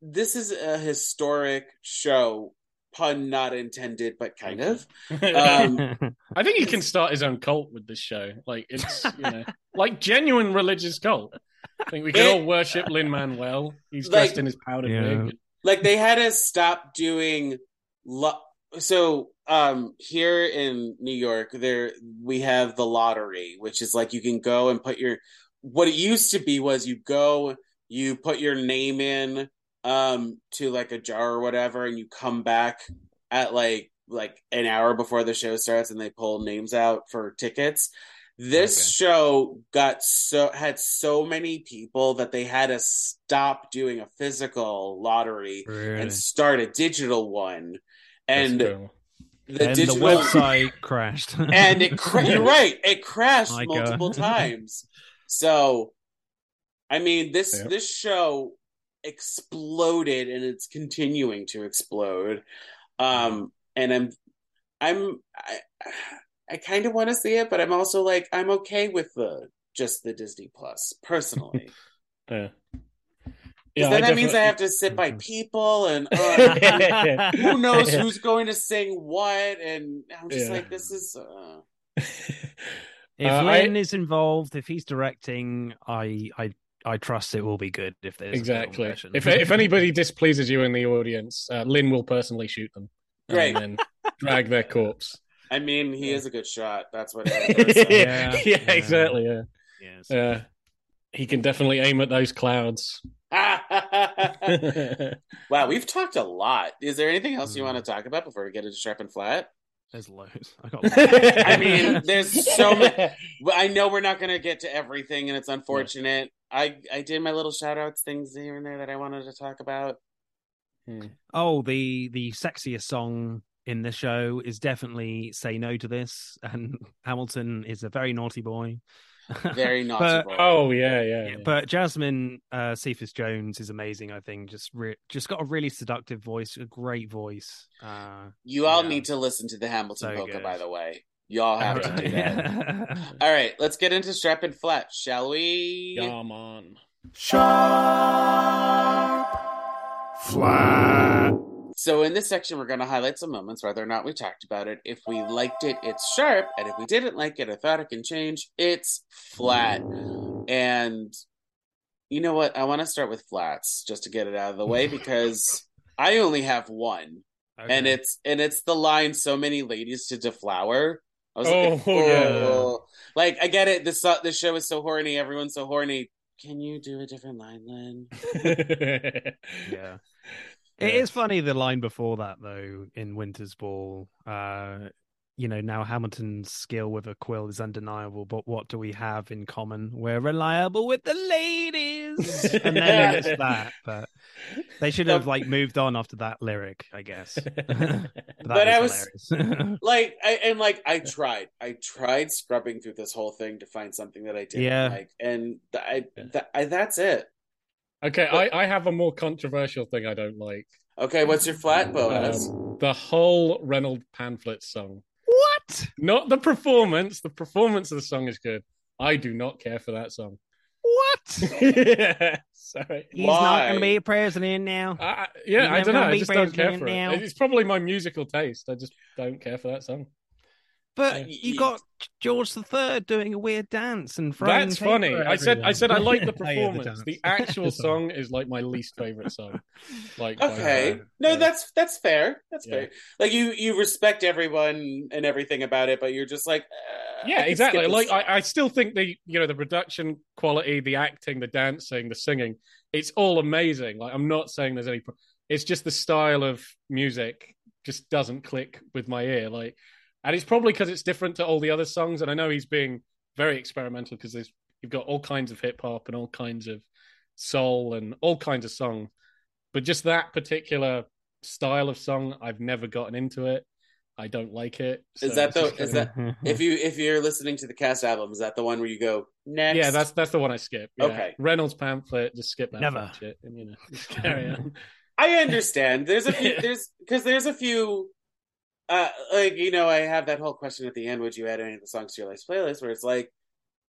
this is a historic show pun not intended but kind of Um, I think he can start his own cult with this show. Like it's you know, like genuine religious cult. I think we can It- all worship Lin Manuel. He's Like- dressed in his powdered Yeah. wig. like they had to stop doing lo- so um here in New York there we have the lottery which is like you can go and put your what it used to be was you go you put your name in um to like a jar or whatever and you come back at like like an hour before the show starts and they pull names out for tickets this Okay. show got so had so many people that they had to stop doing a physical lottery Really? and start a digital one and cool. the and digital the website crashed. and it cra- you're right it crashed My multiple times so i mean this Yep. this show exploded and it's continuing to explode um and i'm i'm i, I kind of want to see it but i'm also like i'm okay with the just the disney plus personally Yeah. 'Cause Yeah, then I that means i have to sit by Mhm. people and uh, who knows Yeah. who's going to sing what and i'm just Yeah. like this is uh... If Uh, I- Lin is involved, if he's directing, I I I trust it will be good. If there's exactly. version. If if anybody displeases you in the audience, uh, Lin will personally shoot them. Great. And then drag their corpse. I mean, he Yeah. is a good shot. That's what. yeah. Yeah, yeah, yeah. exactly. Yeah, yes. yeah. He can definitely aim at those clouds. wow, we've talked a lot. Is there anything else you Hmm. want to talk about before we get into Sharp and Flat? There's loads. I got. loads. I mean, there's so many. I know we're not going to get to everything, and it's unfortunate. I I did my little shout outs things here and there that I wanted to talk about. Hmm. oh, the the sexiest song in the show is definitely "Say No to This," and Hamilton is a very naughty boy. Very naughty But- Oh yeah, yeah. Yeah, yeah. but Jasmine uh, Cephas Jones is amazing. I think just re- just got a really seductive voice, a great voice. Uh, you all yeah. need to listen to the Hamilton So polka, good. by the way. You all have to do that. All right, let's get into Strap and Flat, shall we? Come on. Sharp, flat. So in this section, we're going to highlight some moments, whether or not we talked about it. If we liked it, it's sharp, and if we didn't like it, I thought it can change. It's flat. And you know what? I want to start with flats just to get it out of the way because I only have one, and it's and it's the line "so many ladies to deflower." I was Oh, like, yeah. "Oh." like I get it. This uh, this show is so horny. Everyone's so horny. Can you do a different line, Lin? yeah. It is funny the line before that though in Winter's Ball. Uh you know, now Hamilton's skill with a quill is undeniable, but what do we have in common? We're reliable with the ladies. and then it's that, but they should have like moved on after that lyric, I guess. but But I was like I and like I tried. I tried scrubbing through this whole thing to find something that I didn't Yeah. like, and I, th- I that's it. Okay, I, I have a more controversial thing I don't like. Okay, what's your flat, Boaz? Um, the whole Reynold pamphlet song. what? Not the performance. The performance of the song is good. I do not care for that song. What? yeah, sorry. He's not gonna be president now. I, I- yeah, He's I don't know. I just don't care for it. now. It's probably my musical taste. I just don't care for that song. But Yeah. you got George the Third doing a weird dance and throwing That's funny. I said I said I like the performance. dance. the, actual song. song is like my least favorite song. Like by Okay, no, Yeah. that's that's fair. That's Yeah. fair. Like you you respect everyone and everything about it, but you're just like, uh, yeah, can skip exactly. Like. I, I still think the you know the production quality, the acting, the dancing, the singing, it's all amazing. Like I'm not saying there's any. pro- It's just the style of music just doesn't click with my ear. Like, and it's probably because it's different to all the other songs. And I know he's being very experimental because there's you've got all kinds of hip hop and all kinds of soul and all kinds of songs, but just that particular style of song, I've never gotten into it. I don't like it. Is So that it's the- just is kinda- if you if you're listening to the cast album, is that the one where you go next? Yeah, that's that's the one I skip. Yeah. Okay. Reynolds pamphlet, just skip that Never. shit, and you know, just carry on. I understand. There's a few. There's because there's a few. Uh, like you know, I have that whole question at the end. Would you add any of the songs to your life's playlist? Where it's like,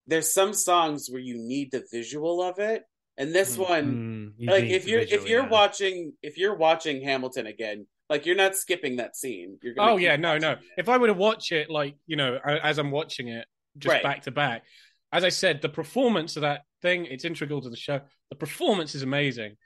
there's some songs where you need the visual of it, and this Mm, one, Mm, you like if you're visual, if you're yeah. watching if you're watching Hamilton again, like you're not skipping that scene. You're gonna Oh yeah, no, no. it. If I were to watch it, like you know, as I'm watching it, just Right. back to back, as I said, the performance of that thing, it's integral to the show. The performance is amazing,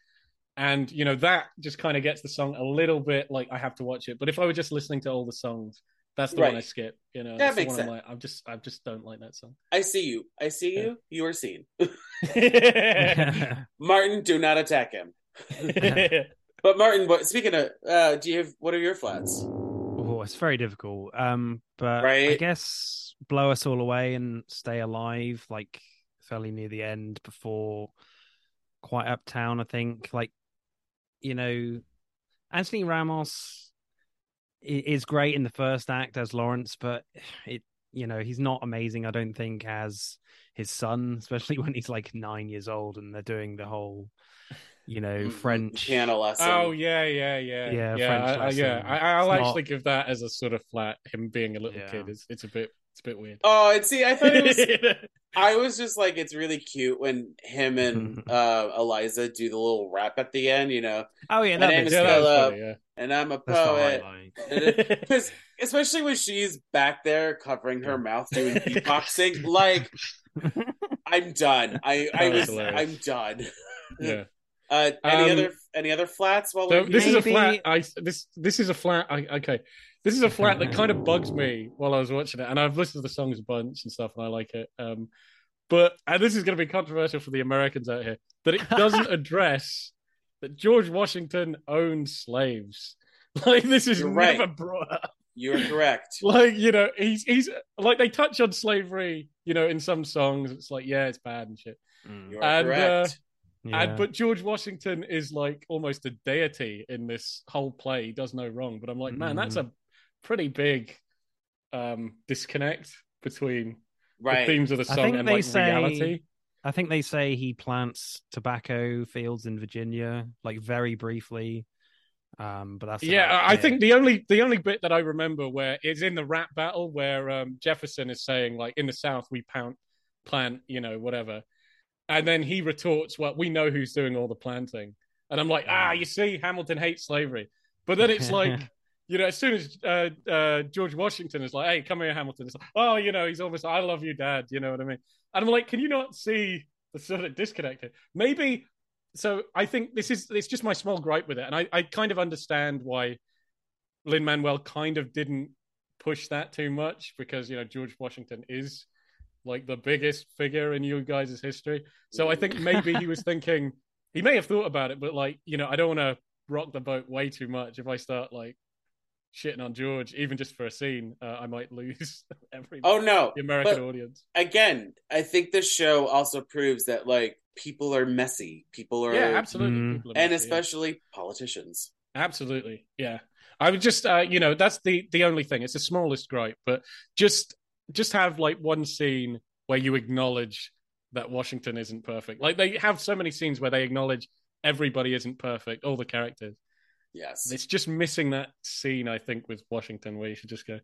and you know that just kind of gets the song a little bit like I have to watch it. But if I were just listening to all the songs, that's the one I skip. You know, That that's makes one I'm sense. like, I'm just, I just don't like that song. I see you. I see Yeah. you. You are seen. Martin, do not attack him. But Martin, what, speaking of, uh, do you have what are your flats? Oh, it's very difficult. Um, but I guess blow us all away and stay alive, like fairly near the end before Quiet Uptown. I think, like you know, Anthony Ramos. is great in the first act as Laurens, but it you know he's not amazing. I don't think as his son, especially when he's like nine years old and they're doing the whole you know Mm, French. piano lesson. Oh yeah, yeah, yeah, Yeah, yeah. French I, I, yeah. I, I'll It's actually not- give that as a sort of flat. Him being a little Yeah. kid is it's a bit it's a bit weird. Oh, and see, I thought it was. I was just like, it's really cute when him and uh, Eliza do the little rap at the end, you know. Oh yeah, My name is yeah, Philip. funny, yeah. And I'm a poet. Because especially when she's back there covering her mouth doing beatboxing, like I'm done. I I was was hilarious. I'm done. yeah. Uh, any Um, other any other flats? While So we're this is a flat. I this this is a flat. I, okay, this is a flat that kind of bugs me while I was watching it, and I've listened to the songs a bunch and stuff, and I like it. Um, but and this is going to be controversial for the Americans out here that it doesn't address that George Washington owned slaves. Like this is You're never right. brought up. you're correct. Like you know, he's he's like they touch on slavery. You know, in some songs, it's like yeah, it's bad and shit. Mm, You are And, uh, correct. yeah. And but George Washington is like almost a deity in this whole play. He does no wrong. But I'm like, man, that's a pretty big um disconnect between the themes of the I song think and they like say- reality. I think they say he plants tobacco fields in Virginia, like very briefly. Um, but that's Yeah, I it. think the only the only bit that I remember where is in the rap battle where um, Jefferson is saying like in the South we plant plant you know whatever, and then he retorts, "Well, we know who's doing all the planting," and I'm like, ah, you see, Hamilton hates slavery, but then it's like. You know, as soon as uh, uh, George Washington is like, "Hey, come here, Hamilton," it's like, "Oh, you know, he's almost, I love you, Dad." You know what I mean? And I'm like, "Can you not see the sort of disconnect here?" Maybe. So I think this is it's just my small gripe with it, and I, I kind of understand why Lin Manuel kind of didn't push that too much because you know George Washington is like the biggest figure in you guys' history. So I think maybe he was thinking he may have thought about it, but like you know I don't want to rock the boat way too much if I start like shitting on George, even just for a scene, uh, I might lose every Oh no. the American but- audience. Again, I think this show also proves that like people are messy. People are Yeah, absolutely, Mm. People are and messy, yeah. especially politicians. Absolutely, yeah. I would just, uh, you know, that's the the only thing. It's the smallest gripe, but just just have like one scene where you acknowledge that Washington isn't perfect. Like they have so many scenes where they acknowledge everybody isn't perfect, all the characters. Yes. It's just missing that scene, I think, with Washington where you should just go,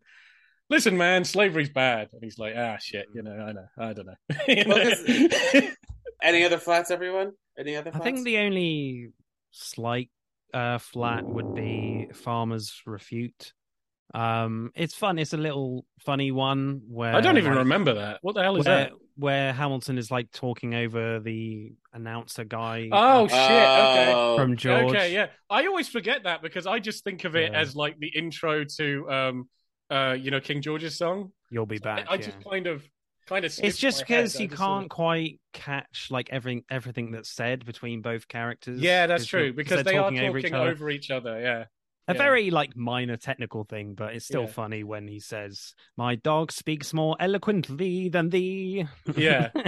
"Listen, man, slavery's bad," and he's like, "Ah, shit, you know, I know, I don't know." Well, Any other flats, everyone? Any other flats? I think the only slight uh, flat would be Farmer Refuted. Um, it's fun. It's a little funny one where I don't even like, remember that. What the hell is where, that? where Hamilton is like talking over the announcer guy. Oh uh, shit! Okay. Oh, from George. Okay, yeah. I always forget that because I just think of it Yeah. as like the intro to um uh you know King George's song. You'll be back. I, yeah. just kind of kind of It's just because you can't of- quite catch like everything everything that's said between both characters. Yeah, that's true because they're are talking talking over each over each other. Yeah. A yeah. very like minor technical thing, but it's still Yeah. funny when he says, "My dog speaks more eloquently than thee." Yeah.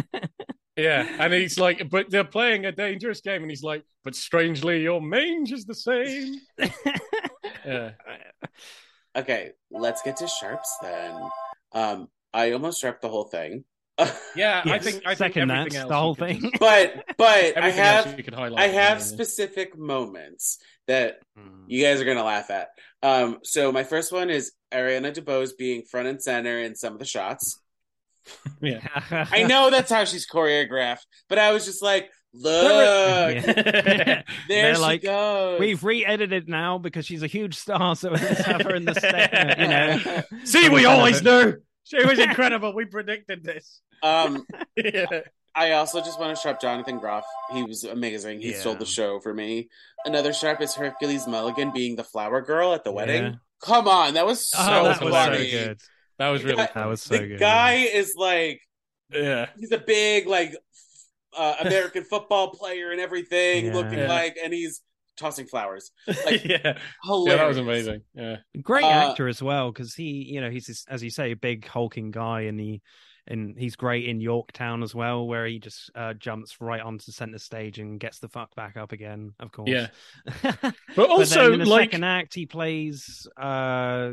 Yeah, and he's like, but they're playing a dangerous game, and he's like, but strangely, your mange is the same. Yeah, Okay, let's get to sharps then. Um, I almost sharped the whole thing. Yeah. I think I second everything that else the whole thing. just- but but I have you could highlight. I have yeah. specific moments that Mm. you guys are gonna laugh at. Um, so my first one is Ariana DeBose being front and center in some of the shots. yeah. I know that's how she's choreographed, but I was just like, look, Yeah. there They're she like, goes. We've re-edited now because she's a huge star, so let's have her in the set. You know, See, we always knew. She was incredible. We predicted this. um, yeah. I also just want to sharp Jonathan Groff. He was amazing. He Yeah. stole the show for me. Another sharp is Hercules Mulligan being the flower girl at the wedding. Yeah. Come on, that was so oh, that was so funny. good. That was really. That- That was so the good. guy is like Yeah. he's a big like uh, American football player and everything, Yeah. looking Yeah. like, and he's tossing flowers. Like, yeah. Yeah, that was amazing. Yeah. Great Uh, actor as well because he, you know, he's this, as you say, a big hulking guy, and he and he's great in Yorktown as well, where he just uh, jumps right onto center stage and gets the fuck back up again. Of course, Yeah. but, But also, then in the like, second act, he plays uh,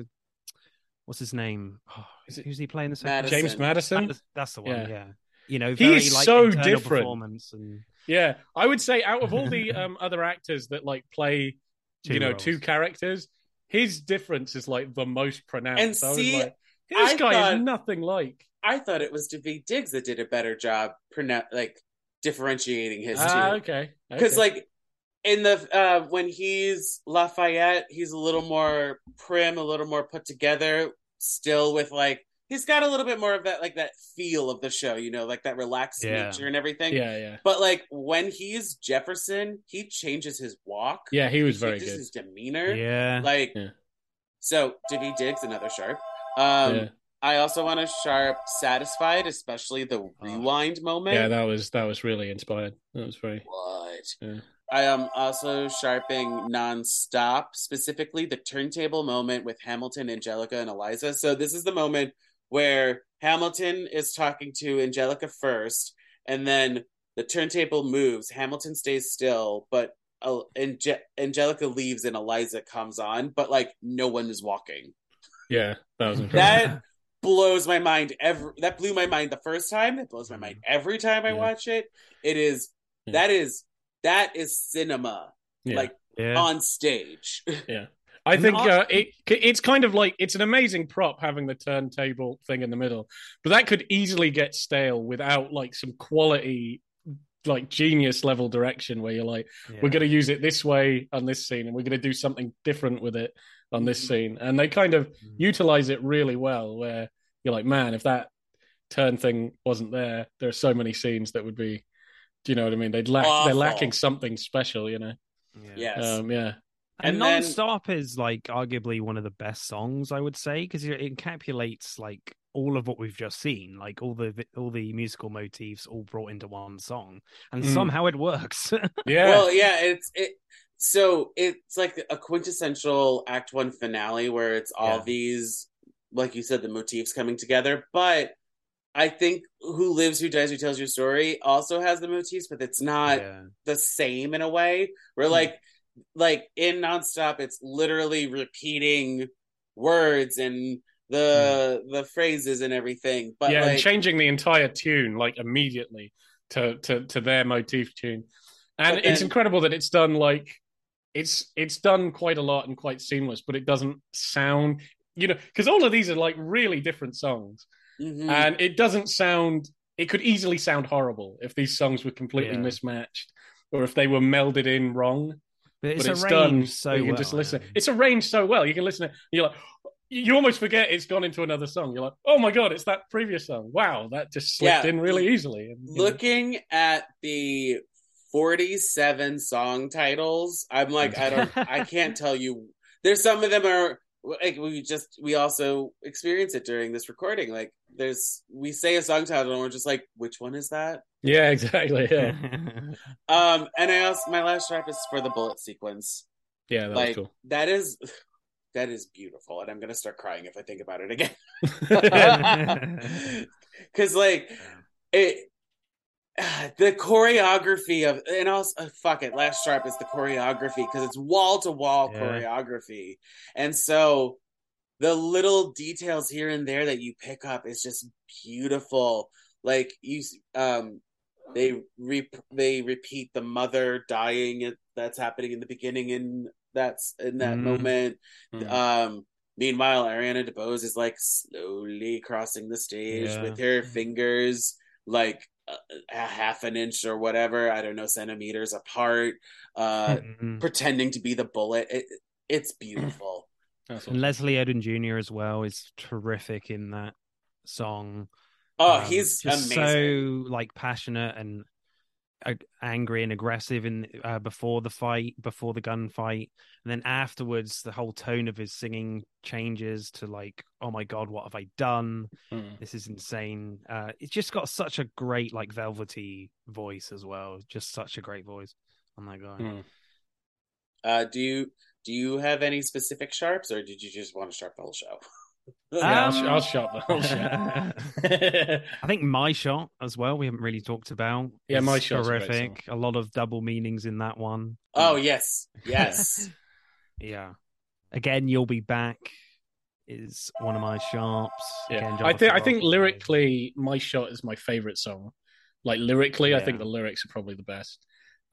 what's his name? Oh, Is it who's he playing the second? Madison. James Madison. That's, that's the one. Yeah. Yeah. You know, He very is like so different. performance and Yeah, I would say out of all the um, other actors that like play, Two you know, roles. two characters, his difference is like the most pronounced. And I was see, like, this I guy thought- is nothing like. I thought it was Daveed Diggs that did a better job, pronoun- like differentiating his Ah, two. okay. Because okay. like in the uh when he's Lafayette, he's a little more prim, a little more put together, still with like he's got a little bit more of that like that feel of the show, you know, like that relaxed Yeah. nature and everything. yeah, yeah, But like when he's Jefferson, he changes his walk. yeah, he was he very good. his demeanor. yeah. Like Yeah. so Daveed Diggs, another sharp. Um yeah. I also want a sharp satisfied, especially the rewind moment. yeah, that was that was really inspired. That was very. What? I am also sharping nonstop, specifically the turntable moment with Hamilton, Angelica, and Eliza. So this is the moment where Hamilton is talking to Angelica first, and then the turntable moves. Hamilton stays still, but uh, Ange- Angelica leaves and Eliza comes on, but like no one is walking. Yeah, that was incredible. That blows my mind. Every that blew my mind the first time. It blows my mind every time I Yeah. watch it. It is Yeah. that is that is cinema Yeah. like yeah. on stage. I think Not- uh, it it's kind of like it's an amazing prop having the turntable thing in the middle, but that could easily get stale without like some quality, like genius level direction where you're like, Yeah. we're going to use it this way on this scene, and we're going to do something different with it on this Mhm. scene, and they kind of Mm. utilize it really well. Where you're like, man, if that turn thing wasn't there, there are so many scenes that would be. Do you know what I mean? They'd lack. They're lacking something special, you know. Yeah. yes. Um, yeah. And, And then- non-stop is like arguably one of the best songs I would say because it encapsulates like all of what we've just seen, like all the all the musical motifs all brought into one song, and Mm. somehow it works. Yeah. Well, yeah, it's it so it's like a quintessential act 1 finale where it's all Yeah. these like you said the motifs coming together, but I think Who Lives Who Dies Who Tells Your Story also has the motifs, but it's not yeah. the same in a way. Where Hmm. like like in nonstop, it's literally repeating words and the the phrases and everything. But yeah, like and changing the entire tune like immediately to to to their motif tune, and But it's incredible that it's done like it's it's done quite a lot and quite seamless, but it doesn't sound you know because all of these are like really different songs, mhm. and it doesn't sound. It could easily sound horrible if these songs were completely Yeah. mismatched or if they were melded in wrong. But it's but it's arranged done so you can well, just listen. yeah. It's arranged so well. You can listen. To, you're like, you almost forget it's gone into another song. You're like, oh my god, it's that previous song. Wow, that just slipped Yeah. in really easily. And, you know, looking at the 47 song titles i'm like i don't i can't tell you there's some of them are like we just we also experience it during this recording like there's we say a song title and we're just like which one is that yeah, exactly. Yeah, um and i also my last rap is for the bullet sequence yeah, that like was cool. that is that is beautiful and i'm gonna start crying if i think about it again because like it the choreography of and also uh, fuck it last sharp is the choreography because it's wall to wall choreography and so the little details here and there that you pick up is just beautiful like you um they re- they repeat the mother dying that's happening in the beginning in that's in that Mhm. moment Mhm. um meanwhile ariana debose is like slowly crossing the stage Yeah. with her fingers like a, a half an inch or whatever i don't know centimeters apart uh Mhm. pretending to be the bullet it, it's beautiful That's and. Leslie Odom Jr. as well is terrific in that song. oh Um, he's amazing so like passionate and angry and aggressive in uh, before the fight, before the gunfight, and then afterwards, the whole tone of his singing changes to like, "Oh my god, what have I done? Mm. This is insane." Uh, it's just got such a great like velvety voice as well. Just such a great voice on that guy. Mm. uh do you do you have any specific sharps or did you just want to sharp the whole show Yeah, I'll, Um, I'll shut the whole shit. I think my shot as well. We haven't really talked about. Yeah, My shot. horrific. A lot of double meanings in that one. Oh yes, yes. Yeah. Again, you'll be back. Is one of my sharps. Yeah, Again, I think I think lyrically, my shot is my favorite song. Like lyrically, I think the lyrics are probably the best.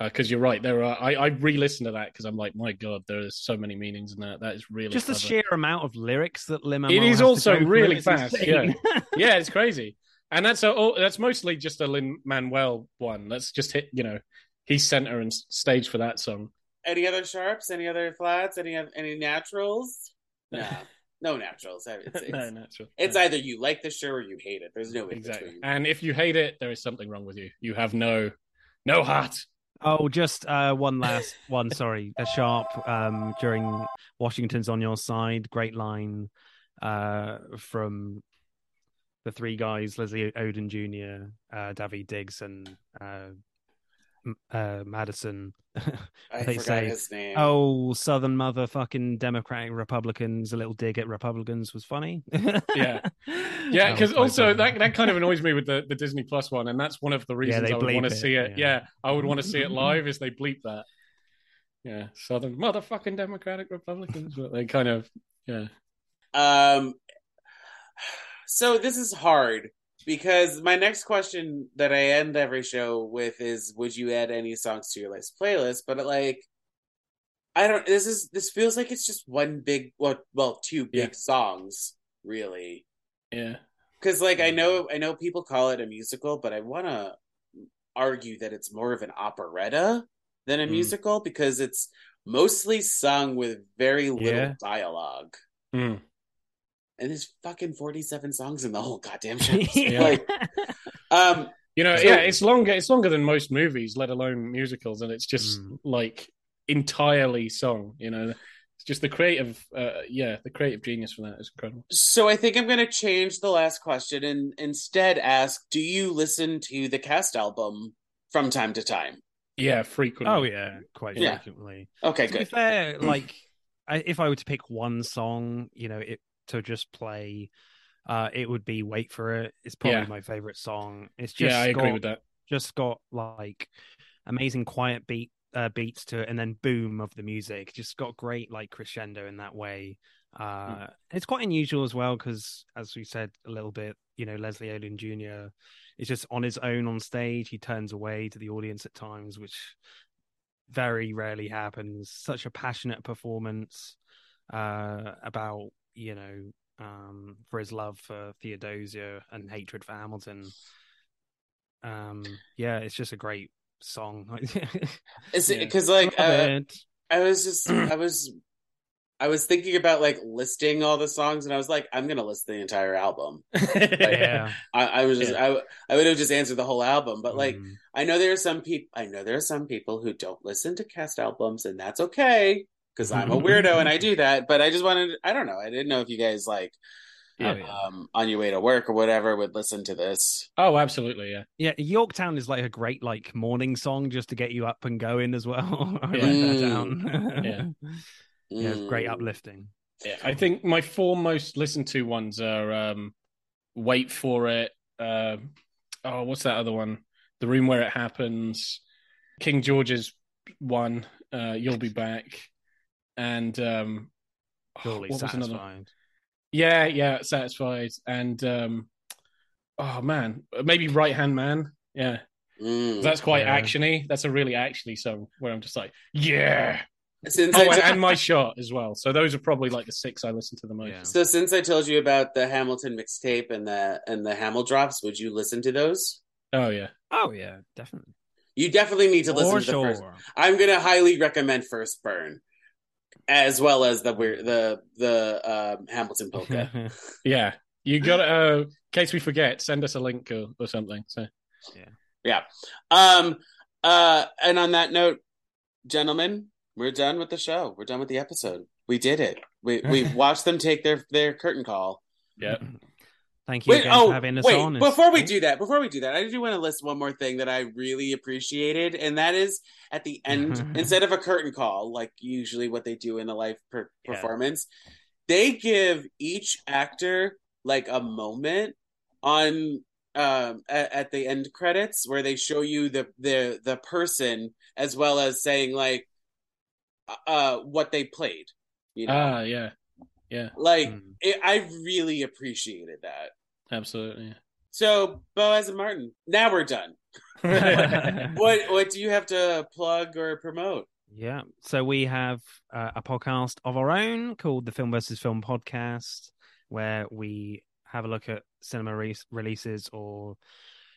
Uh, because you're right, there are. I, I re-listened to that because I'm like, my god, there is so many meanings in that. That is really just the sheer amount of lyrics that Lima. It is also really fast, Yeah. yeah, it's crazy, and that's a, oh, that's mostly just a Lin Manuel one. That's just hit, you know, he's center and stage for that song. Any other sharps? Any other flats? Any any naturals? No, no naturals. It's, it's, no, natural. it's No. either you like the show or you hate it. There's no in exactly. between. And if you hate it, there is something wrong with you. You have no, no heart. Oh, just uh, one last one. Sorry, a sharp um, during Washington's on your side. Great line uh, from the three guys: Leslie Odom Jr., uh, Daveed Diggs, and uh, uh, Madison. I they forgot say, his name. "Oh, Southern motherfucking Democratic Republicans." A little dig at Republicans was funny. Yeah. Yeah, because also funny. that, that kind of annoys me with the, the Disney Plus one, and that's one of the reasons they I would want to see it. yeah. Yeah. I would want to see it live. Is they bleep that? Yeah, Southern motherfucking Democratic Republicans, but they kind of yeah. Um, so this is hard because my next question that I end every show with is, "Would you add any songs to your list playlist?" But like, I don't. This is this feels like it's just one big, well, well, two big Yeah. songs, really. Yeah, Because like I know, I know people call it a musical, but I want to argue that it's more of an operetta than a Mm. musical because it's mostly sung with very little Yeah. dialogue. Mm. And there's fucking 47 songs in the whole goddamn show. Yeah. Like, um, you know, So- yeah, it's longer. It's longer than most movies, let alone musicals, and it's just Mm. like entirely song. You know, it's just the creative. Uh, yeah, the creative genius for that is incredible. so I think I'm going to change the last question and instead ask Do you listen to the cast album from time to time? Yeah, frequently. Oh yeah, quite Yeah. frequently. Okay, to be good. fair, like I, if I were to pick one song, you know, it to just play, uh, it would be "Wait for It." It's probably Yeah. my favorite song. It's just yeah, I agree with that. Just got like amazing quiet beat uh, beats to it, and then boom of the music. Just got great like crescendo in that way. Uh, It's quite unusual as well because, as we said a little bit, you know, Leslie Odom Jr. is just on his own on stage. He turns away to the audience at times, which very rarely happens. Such a passionate performance uh, about you know um, for his love for Theodosia and hatred for Hamilton. Um, yeah, it's just a great song. Is it because, like, Love uh. I was just, I was, I was thinking about like listing all the songs, and I was like, I'm going to list the entire album. yeah, I, I was just, I, I would have just answered the whole album, but like, Mm. I know there are some people. I know there are some people who don't listen to cast albums, and that's okay because I'm a weirdo and I do that. But I just wanted. I don't know. I didn't know if you guys like Yeah. Oh, yeah. um, on your way to work or whatever would listen to this. Oh, absolutely. Yeah. Yeah, Yorktown is like a great like morning song just to get you up and going as well. I wrote Yeah. that Mm. down. Yeah. yeah, it's great Mm. uplifting. Yeah, I think my four most listened to ones are um, "Wait for It." Um oh, what's that other one? "The Room Where It Happens." King George's one. Uh, "You'll Be Back," and um, oh, Surely what was another? Yeah, yeah, satisfied, and um, oh man, maybe "Right Hand Man." Yeah, Mm. that's quite Yeah. actiony. That's a really actiony song where I'm just like, yeah. Since Oh, I and, t- and my shot as well. So those are probably like the six I listen to the most. Yeah. so since I told you about the Hamilton mixtape and the and the Hamildrops, would you listen to those? Oh yeah. Oh yeah, definitely. You definitely need to listen For to the sure. first. I'm gonna highly recommend First Burn, as well as the weird the the um, Hamilton polka. Yeah, you got to. Uh, in case we forget, send us a link or, or something. So yeah, yeah. Um, uh, and on that note, gentlemen, we're done with the show. We're done with the episode. We did it. We we watched them take their their curtain call. yeah, Thank you Wait, again oh for having us wait! on. Before we do that, before we do that, I do want to list one more thing that I really appreciated, and that is at the end, instead of a curtain call, like usually what they do in a live per- Yeah. performance, they give each actor like a moment on um at, at the end credits where they show you the the the person as well as saying like uh what they played you know Ah, yeah, yeah, like Mm. it, i really appreciated that absolutely. so boaz and martin now we're done what what do you have to plug or promote Yeah. So we have uh, a podcast of our own called the Film versus Film Podcast, where we have a look at cinema re- releases or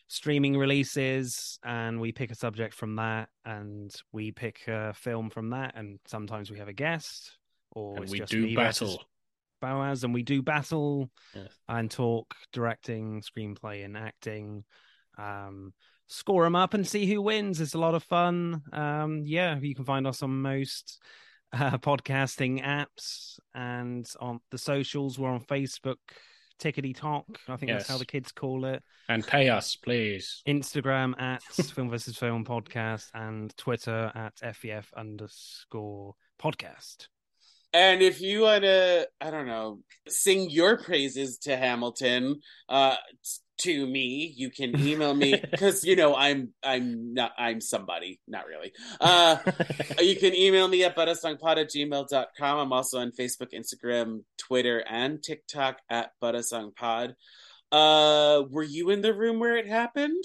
streaming releases, and we pick a subject from that, and we pick a film from that, and sometimes we have a guest, or and it's we just do me versus battle. Boaz, and we do battle Yes. and talk directing, screenplay, and acting. Um, score them up and see who wins. It's a lot of fun. Um, yeah, you can find us on most uh, podcasting apps and on the socials. We're on Facebook, Tickety Talk. I think that's how the kids call it. And pay us, please. Instagram at Film versus Film Podcast and Twitter at FEF underscore podcast. And if you want to, I don't know, sing your praises to Hamilton, uh, to me, you can email me because you know I'm I'm not I'm somebody, not really. Uh, you can email me at buttersongpod at gmail.com. I'm also on Facebook, Instagram, Twitter, and TikTok at buttersongpod. Uh, were you in the room where it happened?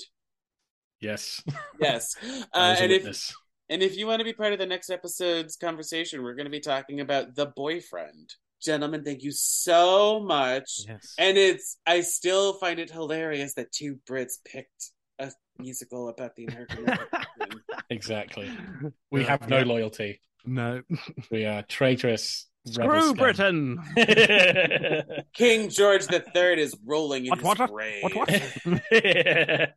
yes. Yes. Uh, and if. And if you want to be part of the next episode's conversation, we're going to be talking about the boyfriend. Gentlemen, thank you so much. Yes. And it's I still find it hilarious that two Brits picked a musical about the American Revolution. Exactly. We Yeah, have no loyalty. no. We are traitorous. Screw scum. Britain. King George the Third is rolling in What, his what, what? grave. What?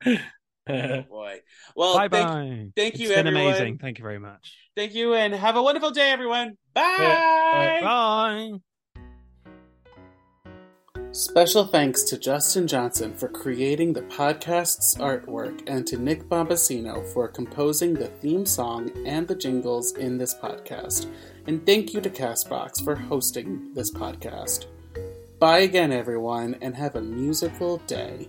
What? Oh, boy. Well, bye thank, bye. thank It's you, been everyone. amazing. Thank you very much. thank you, and have a wonderful day, everyone. Bye. Yeah, Bye. Special thanks to Justin Johnson for creating the podcast's artwork and to Nick Bombasino for composing the theme song and the jingles in this podcast. And thank you to Castbox for hosting this podcast. Bye again, everyone, and have a musical day.